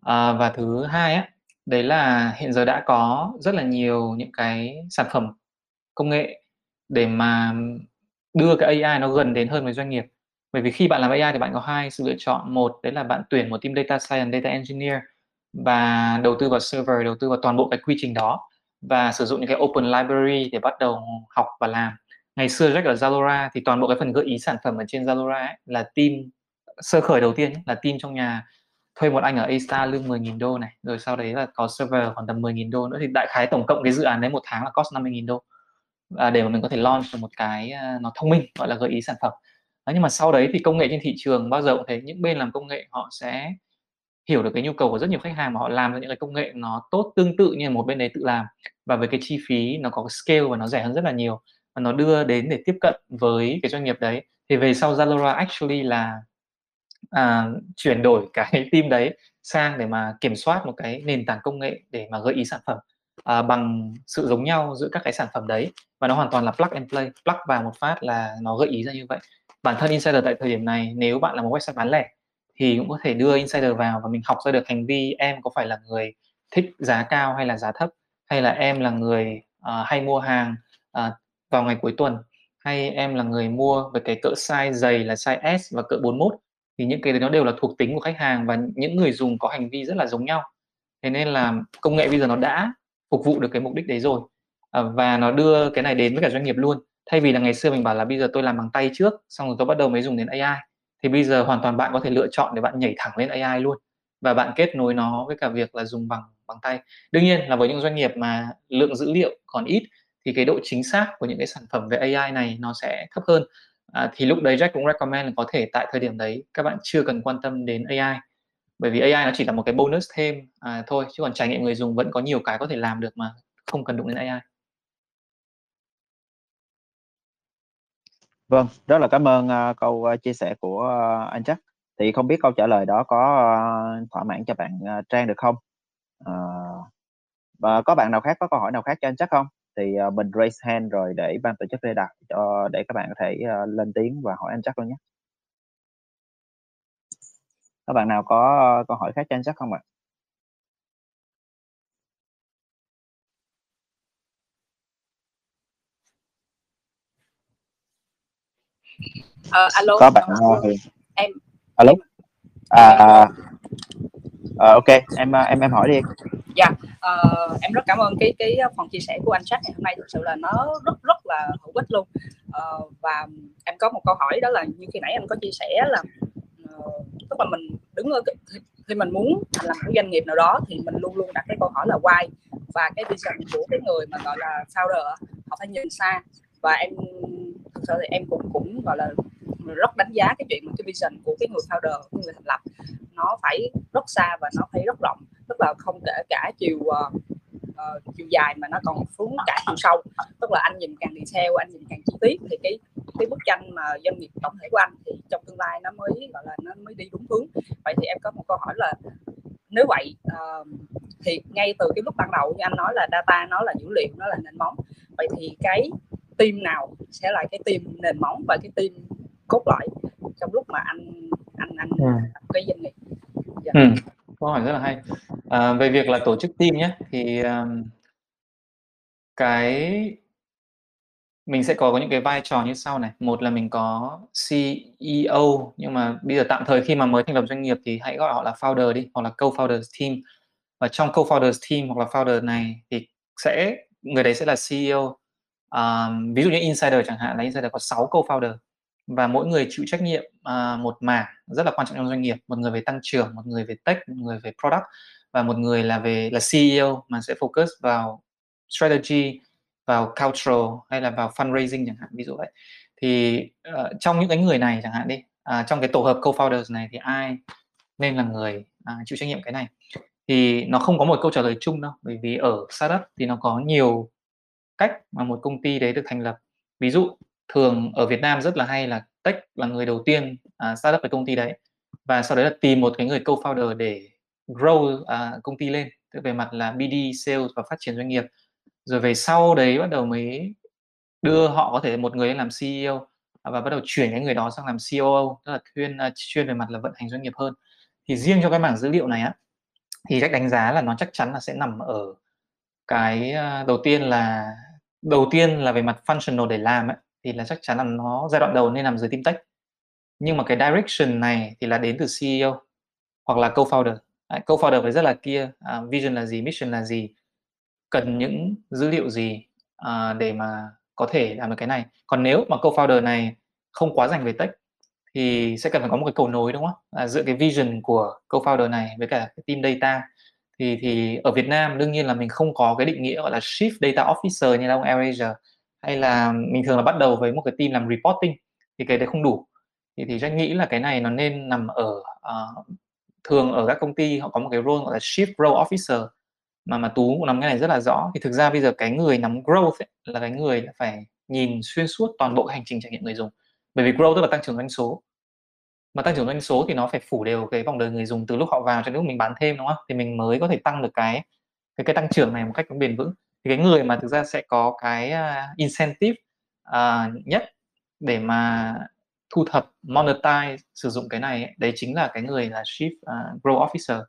À, và thứ hai á đấy là hiện giờ đã có rất là nhiều những cái sản phẩm công nghệ để mà đưa cái AI nó gần đến hơn với doanh nghiệp. Bởi vì khi bạn làm AI thì bạn có hai sự lựa chọn. Một đấy là bạn tuyển một team data science data engineer và đầu tư vào server đầu tư vào toàn bộ cái quy trình đó và sử dụng những cái open library để bắt đầu học và làm ngày xưa Jack ở Zalora thì toàn bộ cái phần gợi ý sản phẩm ở trên Zalora ấy, là team sơ khởi đầu tiên ấy, là team trong nhà thuê một anh ở A-Star lương 10.000 đô này rồi sau đấy là có server khoảng tầm 10.000 đô nữa thì đại khái tổng cộng cái dự án đấy một tháng là cost 50.000 đô. À, để mà mình có thể launch một cái uh, nó thông minh gọi là gợi ý sản phẩm. Đấy, nhưng mà sau đấy thì công nghệ trên thị trường bao giờ cũng thế những bên làm công nghệ họ sẽ hiểu được cái nhu cầu của rất nhiều khách hàng mà họ làm ra những cái công nghệ nó tốt tương tự như một bên đấy tự làm. Và với cái chi phí nó có scale và nó rẻ hơn rất là nhiều mà nó đưa đến để tiếp cận với cái doanh nghiệp đấy. Thì về sau Zalora actually là à, chuyển đổi cái team đấy sang để mà kiểm soát một cái nền tảng công nghệ để mà gợi ý sản phẩm à, bằng sự giống nhau giữa các cái sản phẩm đấy. Và nó hoàn toàn là plug and play plug vào một phát là nó gợi ý ra như vậy. Bản thân insider tại thời điểm này nếu bạn là một website bán lẻ thì cũng có thể đưa insider vào và mình học ra được hành vi em có phải là người thích giá cao hay là giá thấp hay là em là người uh, hay mua hàng uh, vào ngày cuối tuần. Hay em là người mua với cái cỡ size dày là size S và cỡ 41 thì những cái đấy nó đều là thuộc tính của khách hàng và những người dùng có hành vi rất là giống nhau. Thế nên là công nghệ bây giờ nó đã phục vụ được cái mục đích đấy rồi à, và nó đưa cái này đến với cả doanh nghiệp luôn. Thay vì là ngày xưa mình bảo là bây giờ tôi làm bằng tay trước xong rồi tôi bắt đầu mới dùng đến AI thì bây giờ hoàn toàn bạn có thể lựa chọn để bạn nhảy thẳng lên AI luôn. Và bạn kết nối nó với cả việc là dùng bằng bằng tay. Đương nhiên là với những doanh nghiệp mà lượng dữ liệu còn ít thì cái độ chính xác của những cái sản phẩm về AI này nó sẽ thấp hơn à, thì lúc đấy Jack cũng recommend là có thể tại thời điểm đấy các bạn chưa cần quan tâm đến AI bởi vì AI nó chỉ là một cái bonus thêm à, thôi chứ còn trải nghiệm người dùng vẫn có nhiều cái có thể làm được mà không cần đụng đến AI Vâng, rất là cảm ơn uh, câu uh, chia sẻ của uh, anh Jack Thì không biết câu trả lời đó có uh, thỏa mãn cho bạn uh, Trang được không? Uh, và có bạn nào khác có câu hỏi nào khác cho anh Jack không? Thì uh, mình raise hand rồi để ban tổ chức để đặt cho để các bạn có thể uh, lên tiếng và hỏi anh chắc luôn nhé. Các bạn nào có uh, câu hỏi khác cho anh chắc không ạ? À, alo có bạn uh, em. Alo? À, à, Ờ, ok em ờ, em em hỏi đi. Dạ uh, em rất cảm ơn cái cái phần chia sẻ của anh Jack ngày hôm nay. Thực sự là nó rất rất là hữu ích luôn. Uh, và em có một câu hỏi đó là như khi nãy anh có chia sẻ là uh, tức là mình đứng ở khi mình muốn làm một doanh nghiệp nào đó thì mình luôn luôn đặt cái câu hỏi là why và cái vision của cái người mà gọi là founder họ phải nhìn xa. Và em thực sự thì em cũng cũng gọi là rất đánh giá cái chuyện mà cái vision của cái người founder của người thành lập. Nó phải rất xa và nó phải rất rộng tức là không kể cả chiều uh, uh, chiều dài mà nó còn xuống cả chiều sâu. Tức là anh nhìn càng đi theo anh nhìn càng chi tiết thì cái cái bức tranh mà doanh nghiệp tổng thể của anh thì trong tương lai nó mới gọi là nó mới đi đúng hướng. Vậy thì em có một câu hỏi là nếu vậy uh, thì ngay từ cái lúc ban đầu như anh nói là data nó là dữ liệu nó là nền móng vậy thì cái team nào sẽ là cái team nền móng và cái team cốt lõi trong lúc mà anh anh anh ừ. cái doanh nghiệp yeah. Dạ. ừ. câu hỏi rất là hay à, về việc là tổ chức team nhé thì um, cái mình sẽ có những cái vai trò như sau này một là mình có CEO nhưng mà bây giờ tạm thời khi mà mới thành lập doanh nghiệp thì hãy gọi họ là founder đi hoặc là co-founders team và trong co-founders team hoặc là founder này thì sẽ người đấy sẽ là CEO um, ví dụ như insider chẳng hạn là insider có 6 co-founder và mỗi người chịu trách nhiệm uh, một mảng rất là quan trọng trong doanh nghiệp. Một người về tăng trưởng một người về tech một người về product và một người là về là CEO mà sẽ focus vào strategy vào cultural hay là vào fundraising chẳng hạn ví dụ vậy. Thì uh, trong những cái người này chẳng hạn đi uh, trong cái tổ hợp co-founders này thì ai nên là người uh, chịu trách nhiệm cái này? Thì nó không có một câu trả lời chung đâu bởi vì ở startup thì nó có nhiều cách mà một công ty đấy được thành lập. Ví dụ thường ở Việt Nam rất là hay là tech là người đầu tiên à, uh, start up cái công ty đấy. Và sau đấy là tìm một cái người co-founder để grow uh, công ty lên. Tức về mặt là BD, sales và phát triển doanh nghiệp. Rồi về sau đấy bắt đầu mới đưa họ có thể một người lên làm CEO à, và bắt đầu chuyển cái người đó sang làm COO tức là chuyên uh, chuyên về mặt là vận hành doanh nghiệp hơn. Thì riêng cho cái mảng dữ liệu này á thì cách đánh giá là nó chắc chắn là sẽ nằm ở cái uh, đầu tiên là đầu tiên là về mặt functional để làm ấy, thì là chắc chắn là nó giai đoạn đầu nên nằm dưới team tech. Nhưng mà cái direction này thì là đến từ CEO hoặc là co-founder. À, co-founder phải rất là kia à, vision là gì mission là gì cần những dữ liệu gì à, để mà có thể làm được cái này. Còn nếu mà co-founder này không quá dành về tech thì sẽ cần phải có một cái cầu nối đúng không? À, giữa cái vision của co-founder này với cả cái team data. Thì thì ở Việt Nam đương nhiên là mình không có cái định nghĩa gọi là chief data officer như là ông AirAsia hay là mình thường là bắt đầu với một cái team làm reporting thì cái đấy không đủ. Thì thì Jack nghĩ là cái này nó nên nằm ở uh, thường ở các công ty họ có một cái role gọi là chief growth officer mà mà tú cũng nắm cái này rất là rõ. Thì thực ra bây giờ cái người nắm growth ấy, là cái người phải nhìn xuyên suốt toàn bộ hành trình trải nghiệm người dùng. Bởi vì growth tức là tăng trưởng doanh số. Mà tăng trưởng doanh số thì nó phải phủ đều cái vòng đời người dùng từ lúc họ vào cho đến lúc mình bán thêm đúng không? Thì mình mới có thể tăng được cái cái cái tăng trưởng này một cách bền vững thì cái người mà thực ra sẽ có cái uh, incentive uh, nhất để mà thu thập monetize sử dụng cái này ấy, đấy chính là cái người là chief uh, growth officer.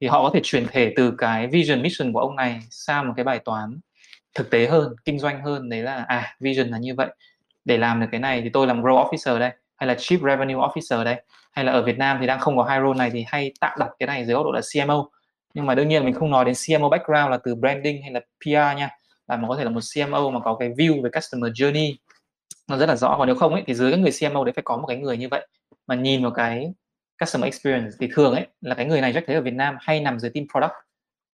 Thì họ có thể chuyển thể từ cái vision mission của ông này sang một cái bài toán thực tế hơn kinh doanh hơn đấy là à vision là như vậy. Để làm được cái này thì tôi làm growth officer đây hay là chief revenue officer đây hay là ở Việt Nam thì đang không có hai role này thì hay tạm đặt cái này dưới góc độ là CMO nhưng mà đương nhiên mình không nói đến CMO background là từ branding hay là PR nha. Là mà có thể là một CMO mà có cái view về customer journey. Nó rất là rõ còn nếu không ấy thì dưới cái người CMO đấy phải có một cái người như vậy. Mà nhìn vào cái customer experience thì thường ấy là cái người này Jack thấy ở Việt Nam hay nằm dưới team product.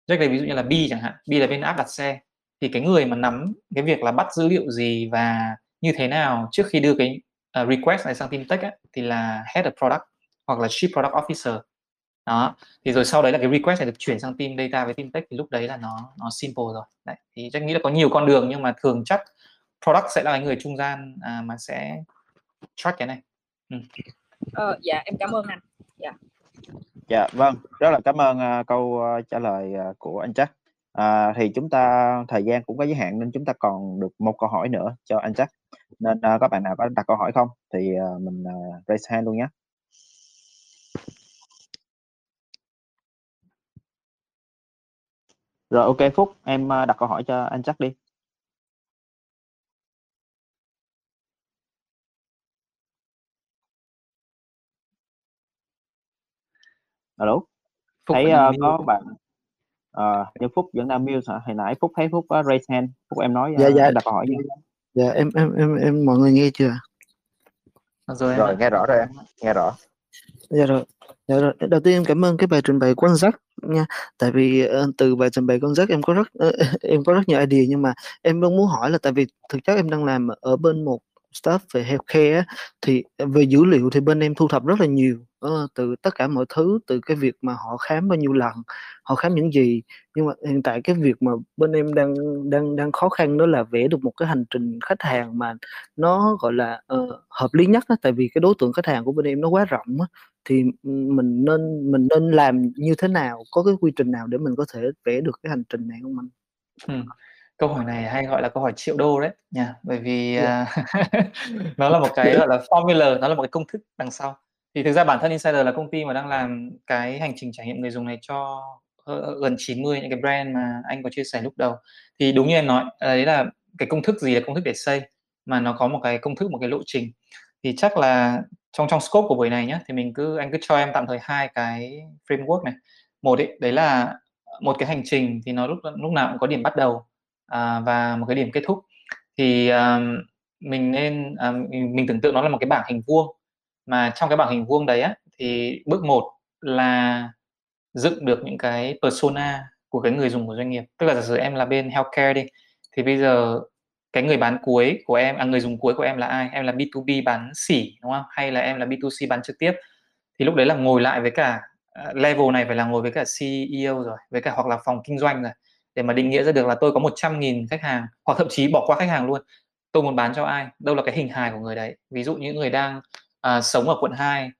Jack lấy ví dụ như là B chẳng hạn B là bên app đặt xe. Thì cái người mà nắm cái việc là bắt dữ liệu gì và như thế nào trước khi đưa cái uh, request này sang team tech ấy, thì là head of product hoặc là chief product officer đó thì rồi sau đấy là cái request này được chuyển sang team data với team tech thì lúc đấy là nó nó simple rồi. Đấy thì chắc nghĩ là có nhiều con đường nhưng mà thường chắc product sẽ là cái người trung gian à, mà sẽ track cái này. Ừ. ờ, dạ em cảm ơn anh. Dạ. Dạ vâng rất là cảm ơn uh, câu uh, trả lời uh, của anh chắc à, thì chúng ta thời gian cũng có giới hạn nên chúng ta còn được một câu hỏi nữa cho anh chắc nên uh, các bạn nào có đặt câu hỏi không thì uh, mình uh, raise hand luôn nhé Rồi ok Phúc, em à, đặt câu hỏi cho anh chắc đi. Alo. Phúc thấy uh, có bạn uh, nhưng Phúc vẫn đang mute hả? Hồi nãy Phúc thấy Phúc có raise hand, Phúc em nói uh, dạ, dạ. đặt câu hỏi. Dạ em em em em mọi người nghe chưa? Rồi em Rồi ạ. nghe rõ rồi em, nghe rõ. Dạ rồi. Dạ rồi. Đầu tiên em cảm ơn cái bài trình bày của anh Jack nha. Tại vì ờ, từ bài trình bày con rất em có rất ờ, em có rất nhiều idea nhưng mà em vẫn muốn hỏi là tại vì thực chất em đang làm ở bên một staff về healthcare á, thì về dữ liệu thì bên em thu thập rất là nhiều ờ, từ tất cả mọi thứ từ cái việc mà họ khám bao nhiêu lần, họ khám những gì nhưng mà hiện tại cái việc mà bên em đang đang đang khó khăn đó là vẽ được một cái hành trình khách hàng mà nó gọi là ờ, hợp lý nhất á, tại vì cái đối tượng khách hàng của bên em nó quá rộng á thì mình nên mình nên làm như thế nào có cái quy trình nào để mình có thể vẽ được cái hành trình này không anh? Câu hỏi này hay gọi là câu hỏi triệu đô đấy nha, bởi vì, Dạ. à, nó là một cái, gọi là, formula, nó là một cái công thức đằng sau. Thì thực ra bản thân Insider là công ty mà đang làm cái hành trình trải nghiệm người dùng này cho ờ, ờ, gần 90 những cái brand mà anh có chia sẻ lúc đầu. Thì đúng như em nói, ờ, đấy là cái công thức gì là công thức để xây, mà nó có một cái công thức, một cái lộ trình. Thì chắc là trong trong scope của buổi này nhá, thì mình cứ anh cứ cho em tạm thời hai cái framework này. Một ấy, đấy là một cái hành trình thì nó lúc lúc nào cũng có điểm bắt đầu, à, và một cái điểm kết thúc. Thì, ờm, mình nên, à, mình mình tưởng tượng nó là một cái bảng hình vuông, mà trong cái bảng hình vuông đấy á, thì bước 1 là dựng được những cái persona của cái người dùng của doanh nghiệp. Tức là giả sử em là bên healthcare đi, thì bây giờ cái người bán cuối của em à, người dùng cuối của em là ai? Em là B2B bán sỉ, đúng không? Hay là em là B2C bán trực tiếp? Thì lúc đấy là ngồi lại với cả à, level này phải là ngồi với cả CEO rồi, với cả hoặc là phòng kinh doanh rồi, để mà định nghĩa ra được là tôi có 100.000 khách hàng, hoặc thậm chí bỏ qua khách hàng luôn. Tôi muốn bán cho ai? Đâu là cái hình hài của người đấy? Ví dụ những người đang, à, sống ở quận 2,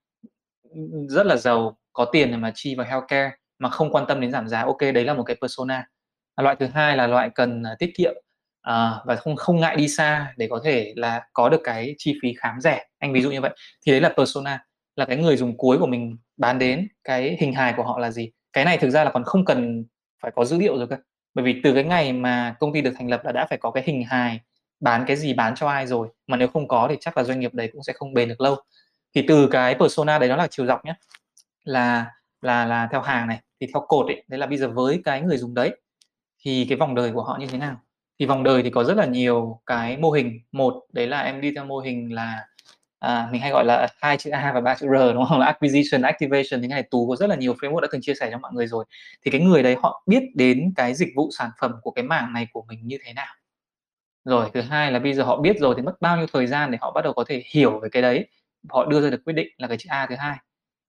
rất là giàu, có tiền để mà chi vào healthcare mà không quan tâm đến giảm giá, ok đấy là một cái persona. À, loại thứ hai là loại cần, à, tiết kiệm, à, và không không ngại đi xa để có thể là có được cái chi phí khám rẻ, anh ví dụ như vậy. Thì đấy là persona, là cái người dùng cuối của mình bán đến, cái hình hài của họ là gì. Cái này thực ra là còn không cần phải có dữ liệu rồi cơ, bởi vì từ cái ngày mà công ty được thành lập là đã phải có cái hình hài, bán cái gì, bán cho ai rồi, mà nếu không có thì chắc là doanh nghiệp đấy cũng sẽ không bền được lâu. Thì từ cái persona đấy nó là chiều dọc nhé là là là theo hàng này, thì theo cột ấy, đấy là bây giờ với cái người dùng đấy, thì cái vòng đời của họ như thế nào. Thì vòng đời thì có rất là nhiều cái mô hình. Một, đấy là em đi theo mô hình là, à, mình hay gọi là hai chữ A và ba chữ R, đúng không? Là acquisition, activation, thì này Tú có rất là nhiều framework đã từng chia sẻ cho mọi người rồi. Thì cái người đấy họ biết đến cái dịch vụ sản phẩm của cái mảng này của mình như thế nào. Rồi, thứ hai là bây giờ họ biết rồi thì mất bao nhiêu thời gian để họ bắt đầu có thể hiểu về cái đấy, họ đưa ra được quyết định là cái chữ A thứ hai.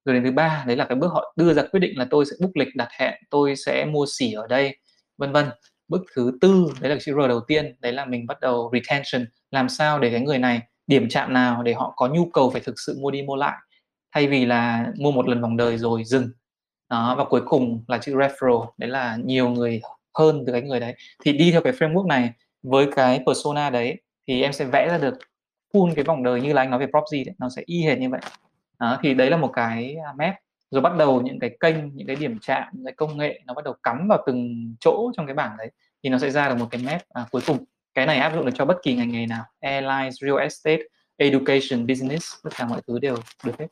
Rồi đến thứ ba, đấy là cái bước họ đưa ra quyết định là tôi sẽ book lịch đặt hẹn, tôi sẽ mua xỉ ở đây, vân vân. Bước thứ tư, đấy là chữ R đầu tiên, đấy là mình bắt đầu retention, làm sao để cái người này điểm chạm nào để họ có nhu cầu phải thực sự mua đi mua lại, thay vì là mua một lần vòng đời rồi dừng. Đó, và cuối cùng là chữ referral, đấy là nhiều người hơn từ cái người đấy. Thì đi theo cái framework này với cái persona đấy thì em sẽ vẽ ra được full cái vòng đời như là anh nói về Propzy đấy, nó sẽ y hệt như vậy. Đó, thì đấy là một cái, à, map. Rồi bắt đầu những cái kênh, những cái điểm chạm, những cái công nghệ nó bắt đầu cắm vào từng chỗ trong cái bảng đấy, thì nó sẽ ra được một cái map, à, cuối cùng. Cái này áp dụng được cho bất kỳ ngành nghề nào, airlines, real estate, education, business, tất cả mọi thứ đều được hết.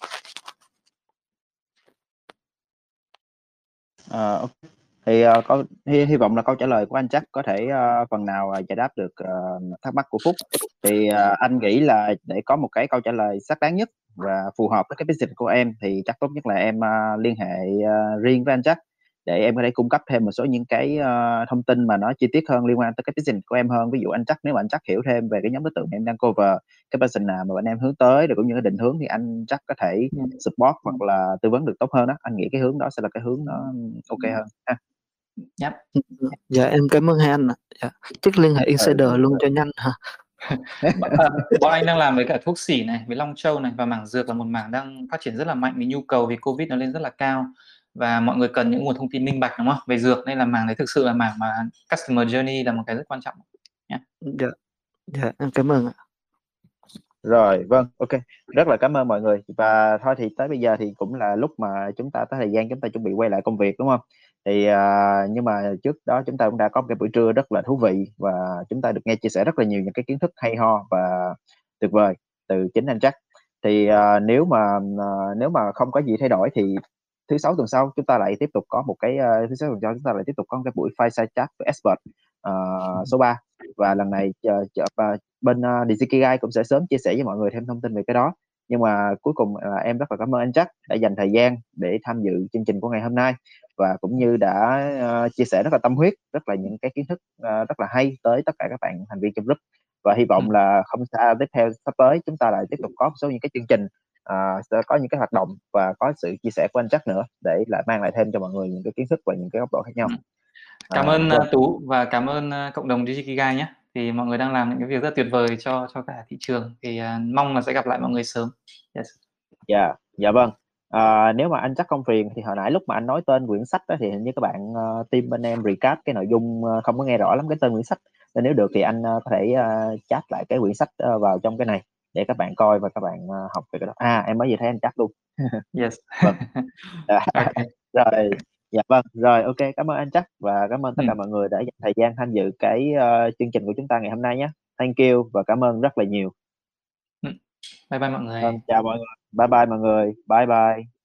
à, okay thì, ờ, câu hy hy vọng là câu trả lời của anh chắc có thể, ơ, phần nào, à, giải đáp được, ờ, thắc mắc của Phúc. Thì, ờ, anh nghĩ là để có một cái câu trả lời xác đáng nhất và phù hợp với cái business của em thì chắc tốt nhất là em, a, liên hệ, ờ, riêng với anh chắc để em có thể cung cấp thêm một số những cái, ơ, thông tin mà nó chi tiết hơn liên quan tới cái business của em hơn. Ví dụ anh chắc nếu mà anh chắc hiểu thêm về cái nhóm đối tượng em đang cover, cái person nào mà bọn em hướng tới, rồi cũng như cái định hướng thì anh chắc có thể Ừm. support hoặc là tư vấn được tốt hơn đó. Anh nghĩ cái hướng đó sẽ là cái hướng nó ô kê Ừm. hơn ha. Yep. Ừm, dạ em cảm ơn hai anh ạ. Dạ, chắc liên hệ Ừ, Insider ừ, luôn ừ. cho nhanh ha. Bọn, ờ, bọn anh đang làm với cả thuốc xỉ này, với Long Châu này và mảng dược là một mảng đang phát triển rất là mạnh vì nhu cầu vì Covid nó lên rất là cao và mọi người cần những nguồn thông tin minh bạch, đúng không? Về dược nên là mảng đấy thực sự là mảng mà customer journey là một cái rất quan trọng nhá. Dạ. Dạ, em cảm ơn ạ. Rồi, vâng, kê. Rất là cảm ơn mọi người. Và thôi thì tới bây giờ thì cũng là lúc mà chúng ta tới thời gian chúng ta chuẩn bị quay lại công việc, đúng hông? Thì, uh, nhưng mà trước đó chúng ta cũng đã có một cái buổi trưa rất là thú vị và chúng ta được nghe chia sẻ rất là nhiều những cái kiến thức hay ho và tuyệt vời từ chính anh Jack. Thì, uh, nếu mà, uh, nếu mà không có gì thay đổi thì thứ Sáu tuần sau chúng ta lại tiếp tục có một cái, uh, thứ Sáu tuần sau chúng ta lại tiếp tục có một cái buổi fireside chat với expert, uh, số 3 và lần này uh, uh, bên uh, Digikigai cũng sẽ sớm chia sẻ với mọi người thêm thông tin về cái đó. Nhưng mà cuối cùng là em rất là cảm ơn anh Jack đã dành thời gian để tham dự chương trình của ngày hôm nay và cũng như đã uh, chia sẻ rất là tâm huyết rất là những cái kiến thức uh, rất là hay tới tất cả các bạn thành viên trong group và hy vọng ừ. là không xa tiếp theo sắp tới chúng ta lại tiếp tục có một số những cái chương trình uh, sẽ có những cái hoạt động và có sự chia sẻ của anh chắc nữa để lại mang lại thêm cho mọi người những cái kiến thức và những cái góc độ khác nhau ừ. cảm uh, ơn vâng. Tú và cảm ơn cộng đồng Digikigai nhé thì mọi người đang làm những cái việc rất tuyệt vời cho cho cả thị trường thì uh, mong là sẽ gặp lại mọi người sớm yes. dạ yeah, dạ vâng à, nếu mà anh chắc không phiền thì hồi nãy lúc mà anh nói tên quyển sách đó thì hình như các bạn uh, team bên em recap cái nội dung uh, không có nghe rõ lắm cái tên quyển sách. Nên nếu được thì anh uh, có thể uh, chat lại cái quyển sách uh, vào trong cái này để các bạn coi và các bạn uh, học về cái đó. À em mới vừa thấy anh chat luôn. Yes. Vâng. à, okay. rồi. Dạ vâng. Rồi ok. Cảm ơn anh chắc và cảm ơn tất cả ừ. mọi người đã dành thời gian tham dự cái uh, chương trình của chúng ta ngày hôm nay nhé. Thank you và cảm ơn rất là nhiều bye bye mọi người. Vâng, chào mọi người. Bye bye mọi người. Bye bye.